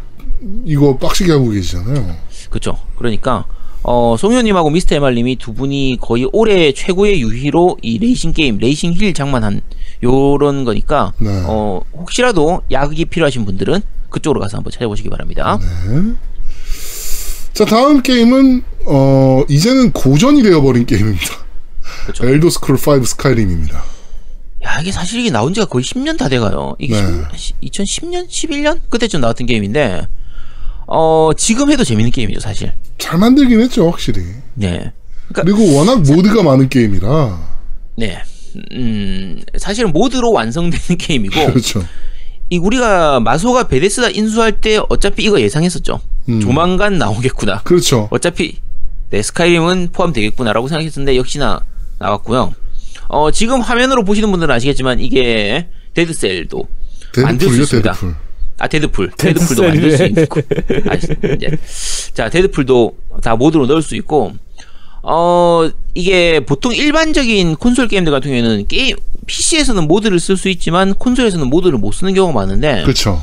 이거 빡시게 하고 계시잖아요. 그렇죠. 그러니까 어, 송이호님하고 미스터 MR님이 두 분이 거의 올해 최고의 유희로 이 레이싱 게임, 레이싱 휠 장만한 요런 거니까 네. 어, 혹시라도 약이 필요하신 분들은 그쪽으로 가서 한번 찾아보시기 바랍니다. 네. 자, 다음 게임은 어, 이제는 고전이 되어버린 게임입니다. 그렇죠. 엘더 스크롤 5 스카이림입니다. 야, 이게 사실 이게 나온 지가 거의 10년 다 돼가요. 이게 네. 2010년? 11년? 그때쯤 나왔던 게임인데, 어, 지금 해도 재밌는 게임이죠, 사실. 잘 만들긴 했죠, 확실히. 네. 그리고 워낙 모드가 많은 게임이라. 네. 음, 사실은 모드로 완성되는 게임이고, 그렇죠. 이 우리가 마소가 베데스다 인수할 때 어차피 이거 예상했었죠. 음. 조만간 나오겠구나. 그렇죠. 어차피, 네, 스카이림은 포함되겠구나라고 생각했었는데, 역시나 나왔고요. 어, 지금 화면으로 보시는 분들은 아시겠지만, 이게 데드셀도 만들 수 데드풀이요, 있습니다. 데드풀. 아 데드풀 데드풀도 만들 수 있고 아, 이제. 자 데드풀도 다 모드로 넣을 수 있고 어 이게 보통 일반적인 콘솔 게임들 같은 경우에는 게임 PC에서는 모드를 쓸 수 있지만 콘솔에서는 모드를 못 쓰는 경우가 많은데 그렇죠.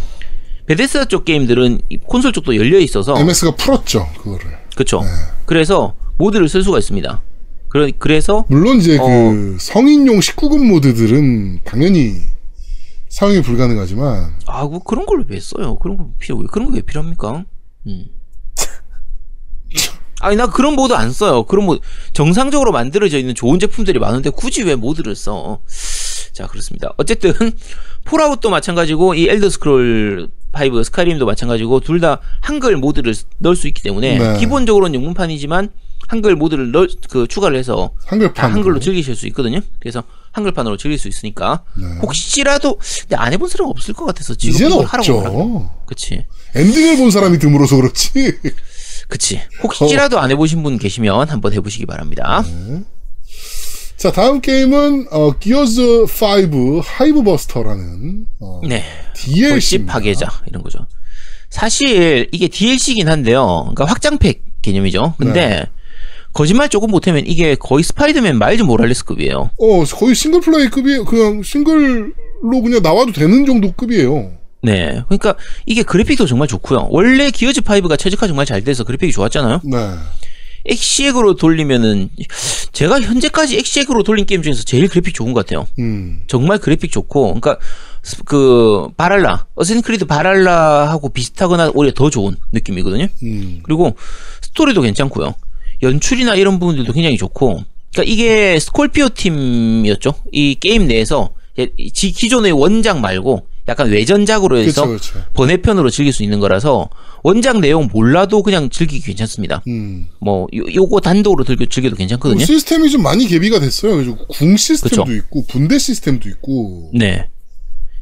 베데스다 쪽 게임들은 이 콘솔 쪽도 열려 있어서 MS가 풀었죠, 그거를. 그렇죠 네. 그래서 모드를 쓸 수가 있습니다 그러, 그래서 물론 이제 어. 그 성인용 19금 모드들은 당연히 사용이 불가능하지만 아, 그 그런 걸왜 써요? 그런 거 필요, 왜 그런 거왜 필요합니까? 음. 아니, 나 그런 모드 안 써요. 그런 모드, 정상적으로 만들어져 있는 좋은 제품들이 많은데 굳이 왜 모드를 써? 자, 그렇습니다. 어쨌든, 폴아웃도 마찬가지고, 이 엘더 스크롤 5 스카이림도 마찬가지고, 둘 다 한글 모드를 넣을 수 있기 때문에, 네. 기본적으로는 영문판이지만, 한글 모드를 넣, 그, 추가를 해서, 다 한글판 한글로 즐기실 수 있거든요. 그래서 한글판으로 즐길 수 있으니까 네. 혹시라도 근데 안 해본 사람 없을 것 같아서 지금 이제는 하라고 하라. 없죠. 그치, 엔딩을 본 사람이 드물어서 그렇지. 그치. 어. 혹시라도 안 해보신 분 계시면 한번 해보시기 바랍니다. 자, 다음 게임은 어, 기어즈 5 하이브 버스터라는 어, 네, DLC 파괴자 이런 거죠. 사실 이게 DLC긴 한데요. 그러니까 확장팩 개념이죠. 근데 네. 거짓말 조금 못하면 이게 거의 스파이더맨 마일즈 모랄레스급이에요. 어, 거의 싱글 플레이급이 그냥 싱글로 그냥 나와도 되는 정도 급이에요. 네, 그러니까 이게 그래픽도 정말 좋고요. 원래 기어즈 5가 최적화 정말 잘 돼서 그래픽이 좋았잖아요. 네. 엑시액으로 돌리면은 제가 현재까지 엑시액으로 돌린 게임 중에서 제일 그래픽 좋은 것 같아요. 음. 정말 그래픽 좋고, 그러니까 스- 그 발할라, 어쌔신 크리드 발할라하고 비슷하거나 오히려 더 좋은 느낌이거든요. 음. 그리고 스토리도 괜찮고요. 연출이나 이런 부분들도 굉장히 좋고, 그러니까 이게 스콜피오 팀이었죠. 이 게임 내에서 기존의 원작 말고 약간 외전작으로 해서 그렇죠, 그렇죠. 번외편으로 즐길 수 있는 거라서 원작 내용 몰라도 그냥 즐기기 괜찮습니다. 음. 뭐 요, 요거 단독으로 즐겨, 즐겨도 괜찮거든요. 시스템이 좀 많이 개비가 됐어요. 그래서 궁 시스템도 그쵸. 있고 분대 시스템도 있고 네.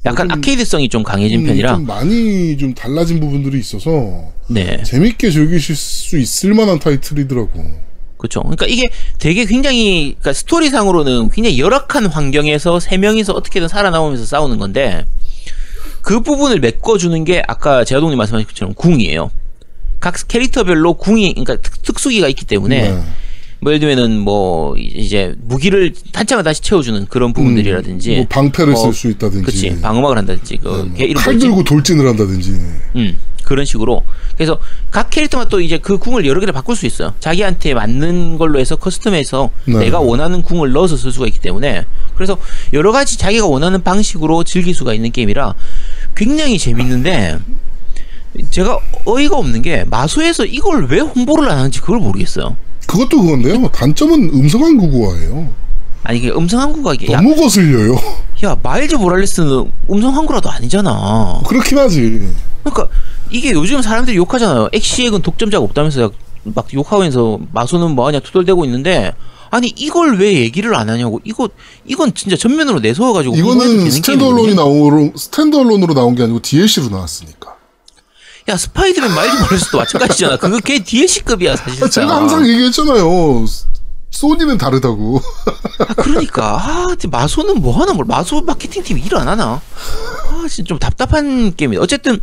약간 좀- 아케이드성이 좀 강해진 음, 편이라 좀 많이 좀 달라진 부분들이 있어서 네. 재밌게 즐기실 수 있을 만한 타이틀이더라고. 그렇죠. 그러니까 이게 되게 굉장히 그러니까 스토리상으로는 굉장히 열악한 환경에서 세 명이서 어떻게든 살아남으면서 싸우는 건데 그 부분을 메꿔주는 게 아까 제아동님 말씀하신 것처럼 궁이에요. 각 캐릭터별로 궁이 그러니까 특, 특수기가 있기 때문에 네. 뭐 예를 들면은 뭐 이제 무기를 탄창을 다시 채워주는 그런 부분들이라든지 뭐 방패를 뭐, 쓸수 있다든지, 그치 방어막을 한다든지 그뭐걔 이름 칼? 들고 돌진을 한다든지. 음, 그런 식으로. 그래서 각 캐릭터만 또 이제 그 궁을 여러 개를 바꿀 수 있어요. 자기한테 맞는 걸로 해서 커스텀해서 네. 내가 원하는 궁을 넣어서 쓸 수가 있기 때문에 그래서 여러 가지 자기가 원하는 방식으로 즐길 수가 있는 게임이라 굉장히 재밌는데 제가 어이가 없는 게 마소에서 이걸 왜 홍보를 안 하는지 그걸 모르겠어요. 그것도 그건데요. 단점은 음성한 구구화예요. 아니 이게 음성 한국어 이게 야, 너무 거슬려요. 야 마일즈 모랄레스는 음성 한국어라도 아니잖아. 그렇긴 하지. 그러니까 이게 요즘 사람들이 욕하잖아요. 엑시액은 독점자가 없다면서 막 욕하면서 마소는 뭐하냐 투덜대고 있는데 아니 이걸 왜 얘기를 안 하냐고 이거 이건 진짜 전면으로 내세워가지고 이거는 standalone이. 나오로 standalone으로 나온 게 아니고 DLC로 나왔으니까. 야 스파이더맨 마일즈 모랄레스도 마찬가지잖아. 그거 걔 DLC급이야 사실상. 제가 항상 얘기했잖아요. 소니는 다르다고. 아, 그러니까 아 마소는 뭐 하나 몰라. 마소 마케팅 팀 일 안 하나? 아 진짜 좀 답답한 게임이다. 어쨌든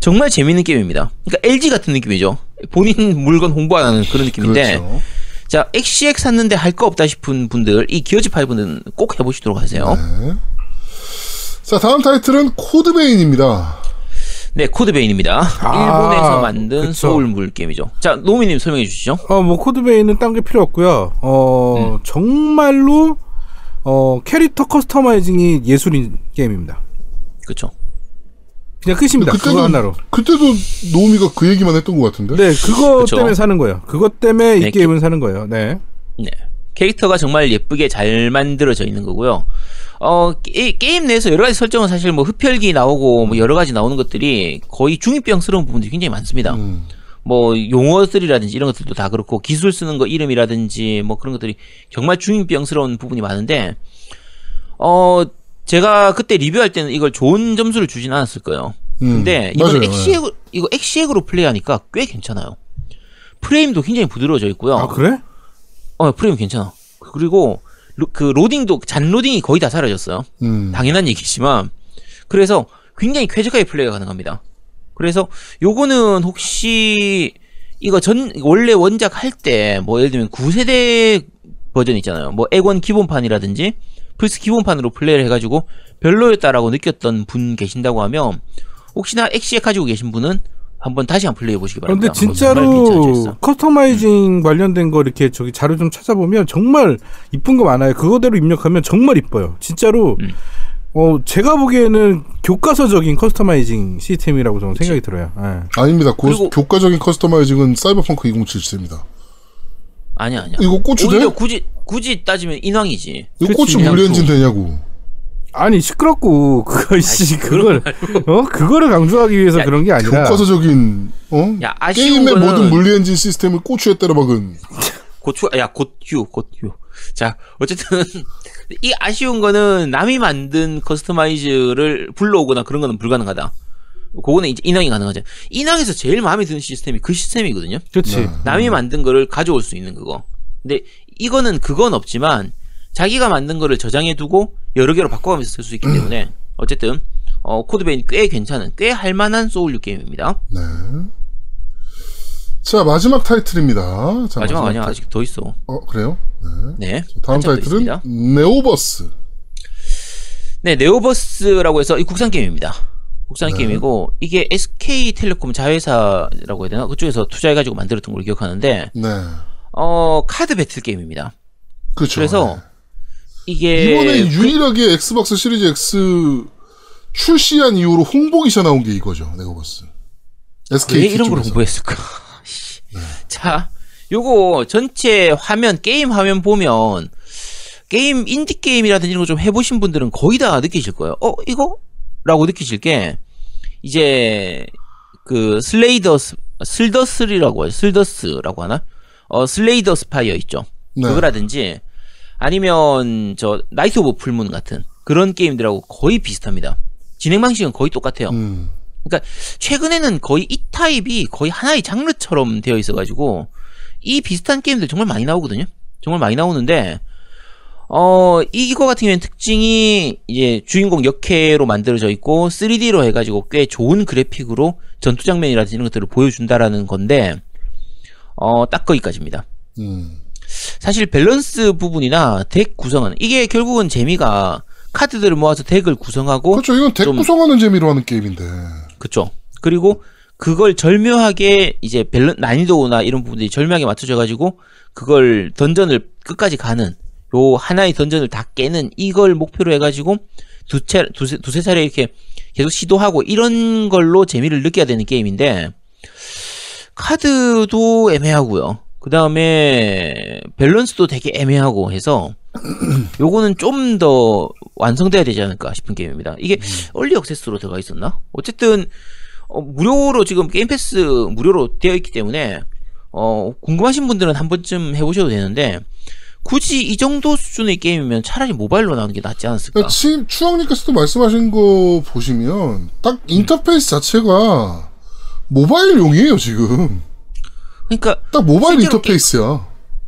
정말 재밌는 게임입니다. 그러니까 LG 같은 느낌이죠. 본인 물건 홍보 안 하는 그런 느낌인데. 그렇죠. 자, 엑시엑 샀는데 할 거 없다 싶은 분들, 이 기어즈 5는 꼭 해보시도록 하세요. 네. 자, 다음 타이틀은 코드베인입니다. 네, 코드베인입니다. 아, 일본에서 만든 그쵸. 소울 물 게임이죠. 자, 노미님 설명해 주시죠. 어, 뭐 코드베이는 딴게 필요 없고요. 어, 음. 정말로 어, 캐릭터 customizing이 예술인 게임입니다. 그쵸. 그냥 끝입니다. 근데 그거 하나로. 그때도 노우미가 그 얘기만 했던 것 같은데. 네, 그거 그쵸. 때문에 사는 거예요. 그것 때문에 이 네, 게임은 사는 거예요. 네. 네. 캐릭터가 정말 예쁘게 잘 만들어져 있는 거고요. 어, 게, 게임 내에서 여러 가지 설정은 사실 뭐 흡혈기 나오고 뭐 여러 가지 나오는 것들이 거의 중2병스러운 부분들이 굉장히 많습니다. 음. 뭐 용어들이라든지 이런 것들도 다 그렇고 기술 쓰는 거 이름이라든지 뭐 그런 것들이 정말 중2병스러운 부분이 많은데 어 제가 그때 리뷰할 때는 이걸 좋은 점수를 주진 않았을 거예요. 음. 근데 이번. 엑시액 이거 엑시액으로 플레이하니까 꽤 괜찮아요. 프레임도 굉장히 부드러워져 있고요. 아, 그래? 어 프레임 괜찮아. 그리고 로, 그 로딩도 잔 로딩이 거의 다 사라졌어요. 음. 당연한 얘기지만 그래서 굉장히 쾌적하게 플레이가 가능합니다. 그래서 요거는 혹시 이거 전 원래 원작 할 때 뭐 예를 들면 9세대 버전 있잖아요. 뭐 액원 기본판이라든지 플스 기본판으로 플레이를 해가지고 별로였다라고 느꼈던 분 계신다고 하면 혹시나 엑시에 가지고 계신 분은 한번 다시 한번 플레이해 보시기 바랍니다. 근데 진짜로. customizing 관련된 거 이렇게 저기 자료 좀 찾아보면 정말 이쁜 거 많아요. 그거대로 입력하면 정말 이뻐요. 진짜로 음. 어 제가 보기에는 교과서적인 customizing 시스템이라고 저는 생각이 들어요. 예. 아닙니다. 고, 그리고- 교과적인 customizing은 사이버펑크 2077입니다. 아니야 아니야. 이거 고추 돼? 오히려 굳이 굳이 따지면 인왕이지. 이거 그치, 고추 물리엔진 또- 되냐고. 아니 시끄럽고 그거 씨 그걸 어? 그거를 강조하기 위해서 야, 그런 게 아니라. 교과서적인 어? 야, 아쉬운 게임의 거는- 모든 물리 엔진 시스템을 고추에 때려 박은. 고추 야 곧휴 곧휴 자 어쨌든 이 아쉬운 거는 남이 만든 customize를 불러오거나 그런 거는 불가능하다. 그거는 이제 인왕이 가능하죠. 인왕에서 제일 마음에 드는 시스템이 그 시스템이거든요. 그렇지. 네. 남이 만든 거를 가져올 수 있는 그거. 근데 이거는 그건 없지만 자기가 만든 거를 저장해 두고 여러 개로 바꿔가면서 쓸 수 있기 때문에 어쨌든 어, 코드베인 꽤 괜찮은 꽤 할만한 소울류 게임입니다 네. 자 마지막 타이틀입니다. 자, 마지막 아니야 타이- 아직 더 있어 어 그래요? 네. 네 다음 한참 더 타이틀은. 네오버스. 네, 네오버스라고 해서 이 국산 게임입니다. 국산 네. 게임이고 이게 SK텔레콤 자회사라고 해야 되나? 그쪽에서 투자해가지고 만들었던 걸 기억하는데 네. 어 카드 배틀 게임입니다. 그렇죠. 그래서 네. 이게 이번에 그- 유일하게 엑스박스 시리즈 X 출시한 이후로 홍보 기사 나온 게 이거죠. 네오버스. SK 왜 이런 걸. 홍보했을까? 씨. 자, 요거 전체 화면 게임 화면 보면 게임 인디 게임이라든지 이런 거 좀 해보신 분들은 거의 다 느끼실 거예요. 어 이거? 라고 느끼실 게 이제 그 슬레이더스 슬더스리라고 해요. 슬더스라고 하나? 어 슬레이더 스파이어 있죠. 네. 그거라든지 아니면 저 나이트 오브 풀문 같은 그런 게임들하고 거의 비슷합니다. 진행 방식은 거의 똑같아요. 음. 그러니까 최근에는 거의 이 타입이 거의 하나의 장르처럼 되어 있어가지고 이 비슷한 게임들 정말 많이 나오거든요. 정말 많이 나오는데 어 이거 같은 경우에는 특징이 이제 주인공 역해로 만들어져 있고 3D로 해가지고 꽤 좋은 그래픽으로 전투 장면이라든지 이런 것들을 보여준다라는 건데 어 딱 거기까지입니다. 음. 사실 밸런스 부분이나 덱 구성은 이게 결국은 재미가 카드들을 모아서 deck을 구성하고 그렇죠. 이건 deck 좀- 구성하는 재미로 하는 게임인데. 그쵸. 그리고 그걸 절묘하게 이제 밸런 난이도나 이런 부분들이 절묘하게 맞춰져 가지고 그걸 던전을 끝까지 가는 요 하나의 던전을 다 깨는 이걸 목표로 해 가지고 두차 두세 두세 차례 이렇게 계속 시도하고 이런 걸로 재미를 느껴야 되는 게임인데 카드도 애매하고요. 그 다음에 밸런스도 되게 애매하고 해서 요거는 좀 더 완성돼야 되지 않을까 싶은 게임입니다. 이게 early access로 들어가 있었나? 어쨌든 어, 무료로 지금 게임 패스 무료로 되어 있기 때문에 어, 궁금하신 분들은 한 번쯤 해보셔도 되는데 굳이 이 정도 수준의 게임이면 차라리 모바일로 나오는 게 낫지 않았을까? 그러니까 지금 추왕님께서도 말씀하신 거 보시면 딱 인터페이스 자체가 모바일용이에요 지금. 그러니까 딱 모바일 인터페이스야.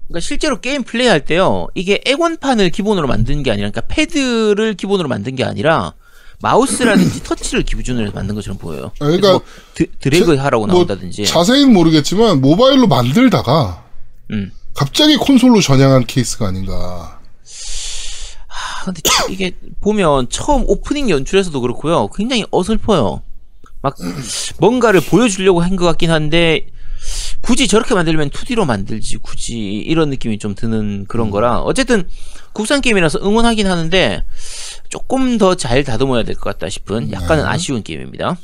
그러니까 실제로 게임 플레이할 때요, 이게 엑원판을 기본으로 만든 게 아니라, 그러니까 패드를 기본으로 만든 게 아니라, 마우스라든지 터치를 기준으로 해서 만든 것처럼 보여요. 아, 그러니까 뭐 드, 드래그 하라고 뭐 나온다든지. 자세히는 모르겠지만 모바일로 만들다가 음. 갑자기 콘솔로 전향한 케이스가 아닌가. 아, 근데 참 이게 보면 처음 오프닝 연출에서도 그렇고요. 굉장히 어설퍼요. 막 뭔가를 보여주려고 한 것 같긴 한데 굳이 저렇게 만들면 2D로 만들지 굳이 이런 느낌이 좀 드는 그런 거라 어쨌든 국산 게임이라서 응원하긴 하는데 조금 더 잘 다듬어야 될 것 같다 싶은 약간은 아쉬운 게임입니다.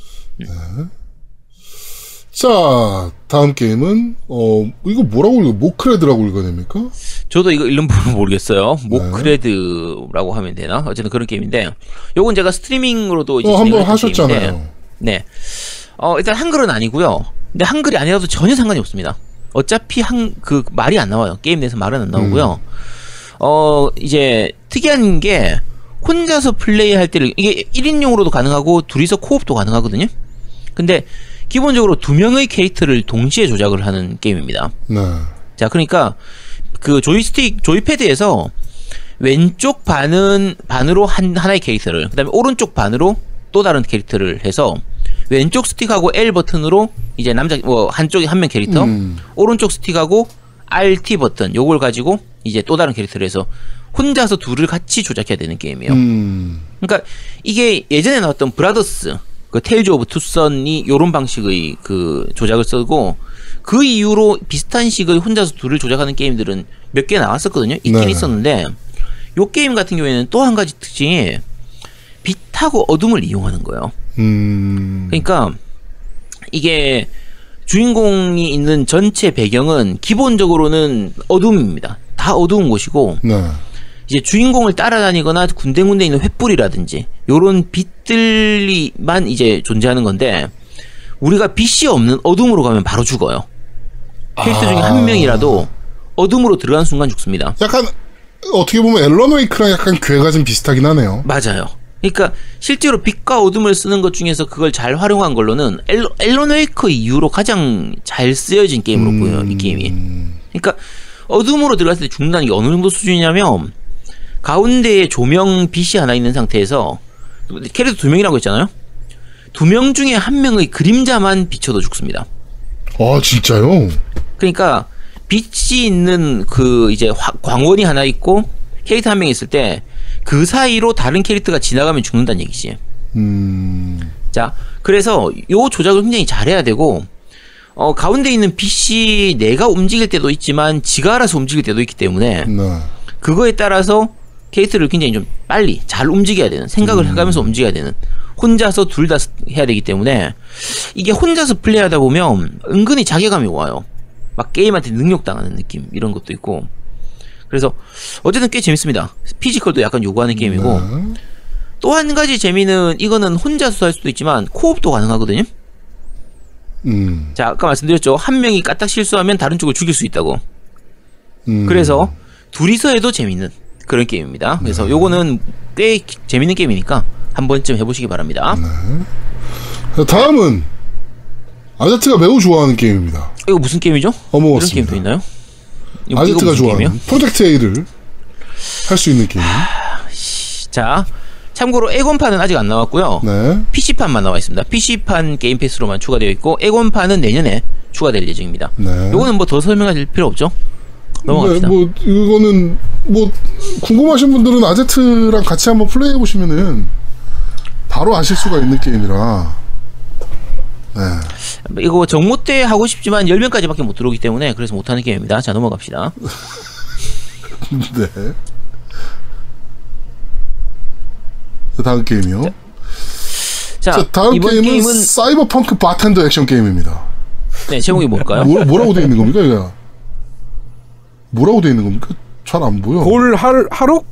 자 다음 게임은 어 이거 뭐라고 읽어? 모크레드라고 읽어야 됩니까? 저도 이거 읽는 부분 모르겠어요. 모크레드라고 하면 되나? 어쨌든 그런 게임인데 요건 제가 스트리밍으로도 이제 어 한번 했던 게임인데 하셨잖아요. 네. 어, 일단 한글은 아니고요. 근데 한글이 아니라도 전혀 상관이 없습니다. 어차피 한, 그, 말이 안 나와요. 게임 내에서 말은 안 나오고요. 어, 이제, 특이한 게, 혼자서 플레이 할 때를, 이게 1인용으로도 가능하고, 둘이서 코옵도 가능하거든요? 근데, 기본적으로 두 명의 캐릭터를 동시에 조작을 하는 게임입니다. 네. 자, 그러니까 그 조이스틱 조이패드에서 왼쪽 반은 반으로 한 하나의 캐릭터를, 그다음에 오른쪽 반으로 또 다른 캐릭터를 해서 왼쪽 스틱하고 L 버튼으로 이제 남자 뭐 한쪽에 한 명 캐릭터, 음. 오른쪽 스틱하고 RT 버튼 요걸 가지고 이제 또 다른 캐릭터를 해서 혼자서 둘을 같이 조작해야 되는 게임이에요. 음. 그러니까 이게 예전에 나왔던 브라더스 그 테일즈 오브 투 선즈 요런 방식의 그 조작을 쓰고 그 이후로 비슷한 식의 혼자서 둘을 조작하는 게임들은 몇 개 나왔었거든요. 있긴 네. 있었는데 요 게임 같은 경우에는 또 한 가지 특징이 빛하고 어둠을 이용하는 거예요. 음. 그러니까 이게 주인공이 있는 전체 배경은 기본적으로는 어둠입니다. 다 어두운 곳이고 네. 이제 주인공을 따라다니거나 군데군데 있는 횃불이라든지 요런 빛들이만 이제 존재하는 건데 우리가 빛이 없는 어둠으로 가면 바로 죽어요. 캐릭터 중에 아. 한 명이라도 어둠으로 들어간 순간 죽습니다. 약간 어떻게 보면 앨런 웨이크랑 약간 궤가 좀 비슷하긴 하네요. 맞아요. 그러니까 실제로 빛과 어둠을 쓰는 것 중에서 그걸 잘 활용한 걸로는 앨런, 앨런 웨이크 이후로 가장 잘 쓰여진 게임으로 보여요. 이 게임이. 그러니까 어둠으로 들어갔을 때 죽는다는 게 어느 정도 수준이냐면 가운데에 조명 빛이 하나 있는 상태에서 캐릭터 두 명이라고 했잖아요. 두 명 중에 한 명의 그림자만 비춰도 죽습니다. 아 진짜요? 그러니까 빛이 있는 그 이제 화- 광원이 하나 있고 캐릭터 한 명 있을 때 그 사이로 다른 캐릭터가 지나가면 죽는다는 얘기지. 음. 자, 그래서 요 조작을 굉장히 잘해야 되고 어 가운데 있는 빛이 내가 움직일 때도 있지만 지가 알아서 움직일 때도 있기 때문에 네. 그거에 따라서 캐릭터를 굉장히 좀 빨리 잘 움직여야 되는 생각을 해가면서 움직여야 되는 혼자서 둘 다 해야 되기 때문에 이게 혼자서 플레이하다 보면 은근히 자괴감이 와요. 막 게임한테 능력당하는 느낌 이런 것도 있고 그래서 어쨌든 꽤 재밌습니다. 피지컬도 약간 요구하는 게임이고 네. 또한 가지 재미는 이거는 혼자서 할 수도 있지만 코옵도 가능하거든요. 음. 자 아까 말씀드렸죠 한 명이 까딱 실수하면 다른 쪽을 죽일 수 있다고. 음. 그래서 둘이서 해도 재밌는 그런 게임입니다. 그래서 요거는 꽤 기- 재밌는 게임이니까 한 번쯤 해보시기 바랍니다. 자, 다음은 아제트가 매우 좋아하는 게임입니다. 이거 무슨 게임이죠? 어머웠습니다. 게임도 있나요? 무슨 좋아하는? 프로젝트 A를 할 수 있는 게임. 자, 참고로 에곤판은 아직 안 나왔고요. 네. PC판만 나와 있습니다. PC판 게임 패스로만 추가되어 있고 에곤판은 내년에 추가될 예정입니다. 네. 요거는 뭐 더 설명할 필요 없죠? 넘어갑시다. 네, 뭐 이거는 뭐 궁금하신 분들은 아제트랑 같이 한번 플레이해 보시면은 바로 아실 수가 있는 게임이라. 네. 이거 정모 때 하고 싶지만 10명까지밖에 못 들어오기 때문에 그래서 못하는 게임입니다. 자, 넘어갑시다. 네. 자, 다음 게임이요. 자, 자, 다음 이번 게임은, 게임은 사이버펑크 바텐더 액션 게임입니다. 네, 제목이 뭘까요? 뭐, 뭐라고 되어 있는 겁니까, 이거? 뭐라고 되어 있는 겁니까? 잘 안 보여. 골 할, 하룩?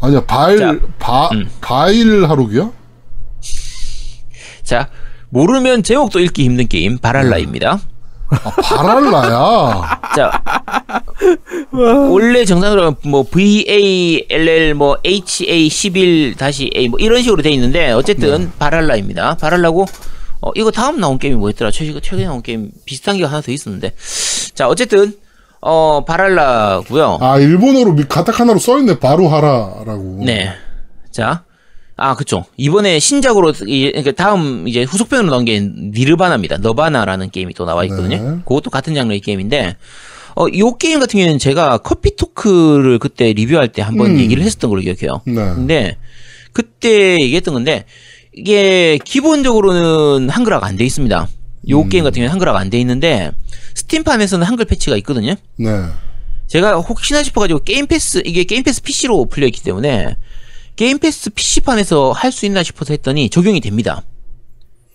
아니야, 발, 자, 바, 음. 바일 하루기야? 자, 모르면 제목도 읽기 힘든 게임 바랄라입니다. 아, 바랄라야. 자, 원래 정상으로 뭐 VALL 뭐 HA11 다시 A 뭐 이런 식으로 돼 있는데 어쨌든 바랄라입니다. 바랄라고 어 이거 다음 나온 게임이 뭐였더라? 최근 최근에 나온 게임 비슷한 게 하나 더 있었는데 자 어쨌든 어 바랄라고요. 아, 일본어로 미- 가타카나로 써 있네. 바로 하라라고. 네. 자. 아, 그쵸. 이번에 신작으로, 이- 그러니까 다음 이제 후속편으로 나온 게 니르바나입니다. 너바나라는 게임이 또 나와 있거든요. 네. 그것도 같은 장르의 게임인데, 어, 요 게임 같은 경우에는 제가 커피 토크를 그때 리뷰할 때 한번 음. 얘기를 했었던 걸로 기억해요. 네. 근데, 그때 얘기했던 건데, 이게 기본적으로는 한글화가 안 돼 있습니다. 요 음. 게임 같은 경우는 한글화가 안 돼 있는데, 스팀판에서는 한글 패치가 있거든요. 네. 제가 혹시나 싶어가지고 게임 패스 이게 게임 패스 PC로 풀려 있기 때문에 게임 패스 PC판에서 할 수 있나 싶어서 했더니 적용이 됩니다.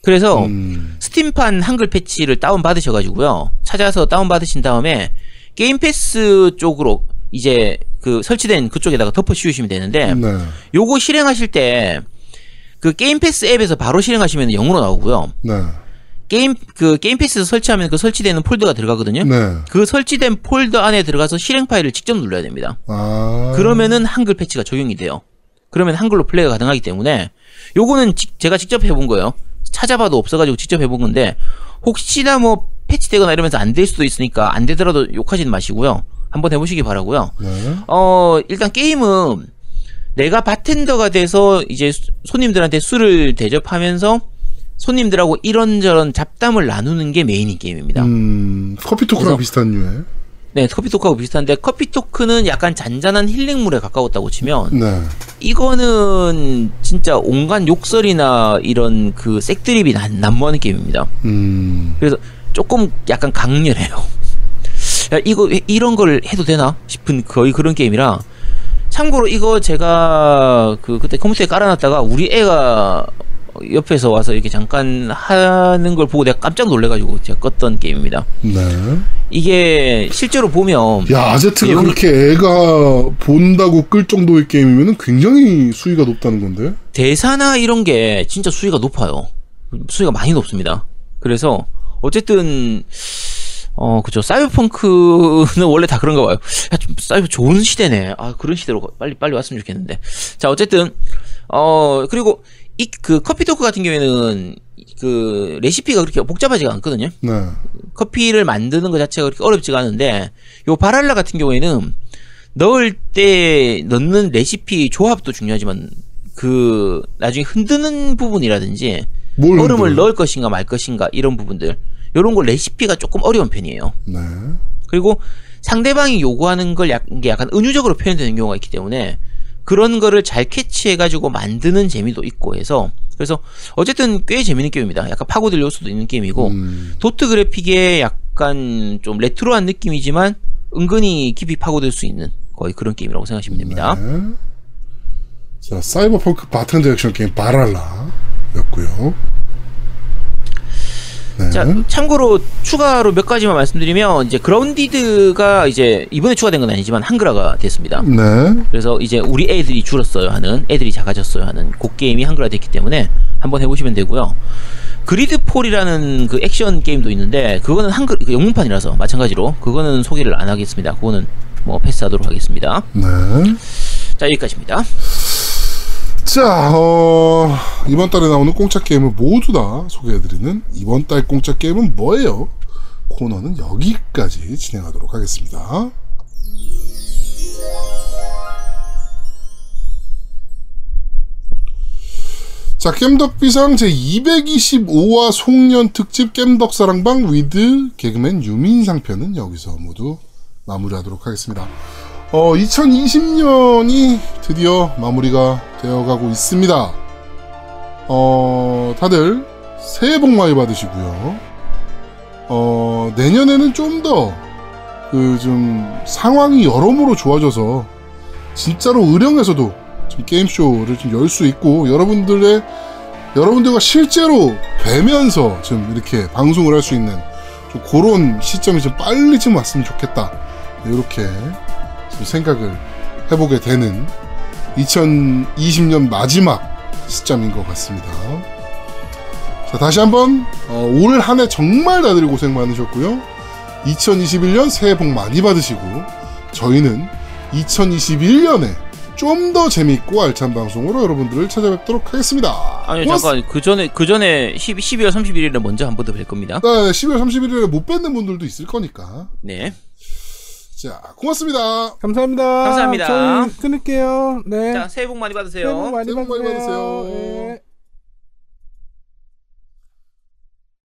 그래서 음. 스팀판 한글 패치를 다운 받으셔가지고요 찾아서 다운 받으신 다음에 게임 패스 쪽으로 이제 그 설치된 그쪽에다가 덮어 씌우시면 되는데 네. 요거 실행하실 때 그 게임 패스 앱에서 바로 실행하시면 영어로 나오고요 네. 게임 그 게임 패스 설치하면 그 설치되는 폴더가 들어가거든요. 네. 그 설치된 폴더 안에 들어가서 실행 파일을 직접 눌러야 됩니다. 아. 그러면은 한글 패치가 적용이 돼요. 그러면 한글로 플레이가 가능하기 때문에 요거는 직- 제가 직접 해본 거예요. 찾아봐도 없어가지고 직접 해본 건데 혹시나 뭐 패치되거나 이러면서 안 될 수도 있으니까 안 되더라도 욕하지는 마시고요. 한번 해보시기 바라고요. 네. 어 일단 게임은 내가 바텐더가 돼서 이제 수- 손님들한테 술을 대접하면서 손님들하고 이런저런 잡담을 나누는 게 메인인 게임입니다. 음, 커피 토크랑 비슷한 류의. 네, 커피 토크하고 비슷한데 커피 토크는 약간 잔잔한 힐링물에 가까웠다고 치면 네. 이거는 진짜 온갖 욕설이나 이런 그 색드립이 난, 난무하는 게임입니다. 음. 그래서 조금 약간 강렬해요. 야, 이거 이런 걸 해도 되나 싶은 거의 그런 게임이라 참고로 이거 제가 그 그때 컴퓨터에 깔아놨다가 우리 애가 옆에서 와서 이렇게 잠깐 하는 걸 보고 내가 깜짝 놀래가지고 제가 껐던 게임입니다. 네. 이게 실제로 보면 야, 아제트가 내용이- 그렇게 애가 본다고 끌 정도의 게임이면 굉장히 수위가 높다는 건데. 대사나 이런 게 진짜 수위가 높아요. 수위가 많이 높습니다. 그래서 어쨌든 어 그죠 사이버펑크는 원래 다 그런가 봐요. 야, 좀 사이버 좋은 시대네. 아 그런 시대로 빨리 빨리 왔으면 좋겠는데. 자 어쨌든 어 그리고 이 그 커피 토크 같은 경우에는 그 레시피가 그렇게 복잡하지가 않거든요. 네. 커피를 만드는 것 자체가 그렇게 어렵지가 않은데 요 바랄라 같은 경우에는 넣을 때 넣는 레시피 조합도 중요하지만 그 나중에 흔드는 부분이라든지 뭘 얼음을? 넣을 것인가 말 것인가 이런 부분들 요런 거 레시피가 조금 어려운 편이에요. 네. 그리고 상대방이 요구하는 걸 약, 약간 은유적으로 표현되는 경우가 있기 때문에 그런 거를 잘 캐치해가지고 만드는 재미도 있고 해서 그래서 어쨌든 꽤 재밌는 게임입니다. 약간 파고들 요소도 있는 게임이고 음. 도트 그래픽에 약간 좀 레트로한 느낌이지만 은근히 깊이 파고들 수 있는 거의 그런 게임이라고 생각하시면 됩니다. 네. 자, 사이버펑크 바텐더 액션 게임 바랄라였고요. 네. 자, 참고로 추가로 몇 가지만 말씀드리면 이제 그라운디드가 이제 이번에 추가된 건 아니지만 한글화가 됐습니다. 네. 그래서 이제 우리 애들이 줄었어요 하는 애들이 작아졌어요 하는 그 게임이 한글화 됐기 때문에 한번 해보시면 되고요. 그리드폴이라는 그 액션 게임도 있는데 그거는 한글 그 영문판이라서 마찬가지로 그거는 소개를 안 하겠습니다. 그거는 뭐 패스하도록 하겠습니다. 네. 자 여기까지입니다. 자, 어, 이번 달에 나오는 공짜 게임을 모두 다 소개해드리는 이번 달 공짜 게임은 뭐예요? 코너는 여기까지 진행하도록 하겠습니다. 자, 겜덕비상 제225화 송년 특집 겜덕사랑방 with 개그맨 유민상 편은 여기서 모두 마무리하도록 하겠습니다. 어, 2020년이 드디어 마무리가 되어가고 있습니다. 어, 다들 새해 복 많이 받으시고요. 어, 내년에는 좀 더, 그, 좀, 상황이 여러모로 좋아져서, 진짜로 의령에서도 좀 게임쇼를 좀 열 수 있고, 여러분들의, 여러분들과 실제로 뵈면서 좀 이렇게 방송을 할 수 있는, 좀 그런 시점이 좀 빨리 좀 왔으면 좋겠다. 이렇게 좀 생각을 해보게 되는 2020년 마지막 시점인 것 같습니다. 자, 다시 한번 어, 올 한 해 정말 다들 고생 많으셨고요. 2021년 새해 복 많이 받으시고 저희는 2021년에 좀 더 재밌고 알찬 방송으로 여러분들을 찾아뵙도록 하겠습니다. 아니요 고맙- 잠깐 그 전에 그 전에 10, 12월 31일에 먼저 한 번 더 뵐 겁니다. 네, 12월 31일에 못 뵙는 분들도 있을 거니까. 네. 자, 고맙습니다. 감사합니다. 감사합니다. 저희 끊을게요. 네. 자 새해 복 많이 받으세요. 새해 복 많이 새해 복 많이 받으세요. 받으세요. 네.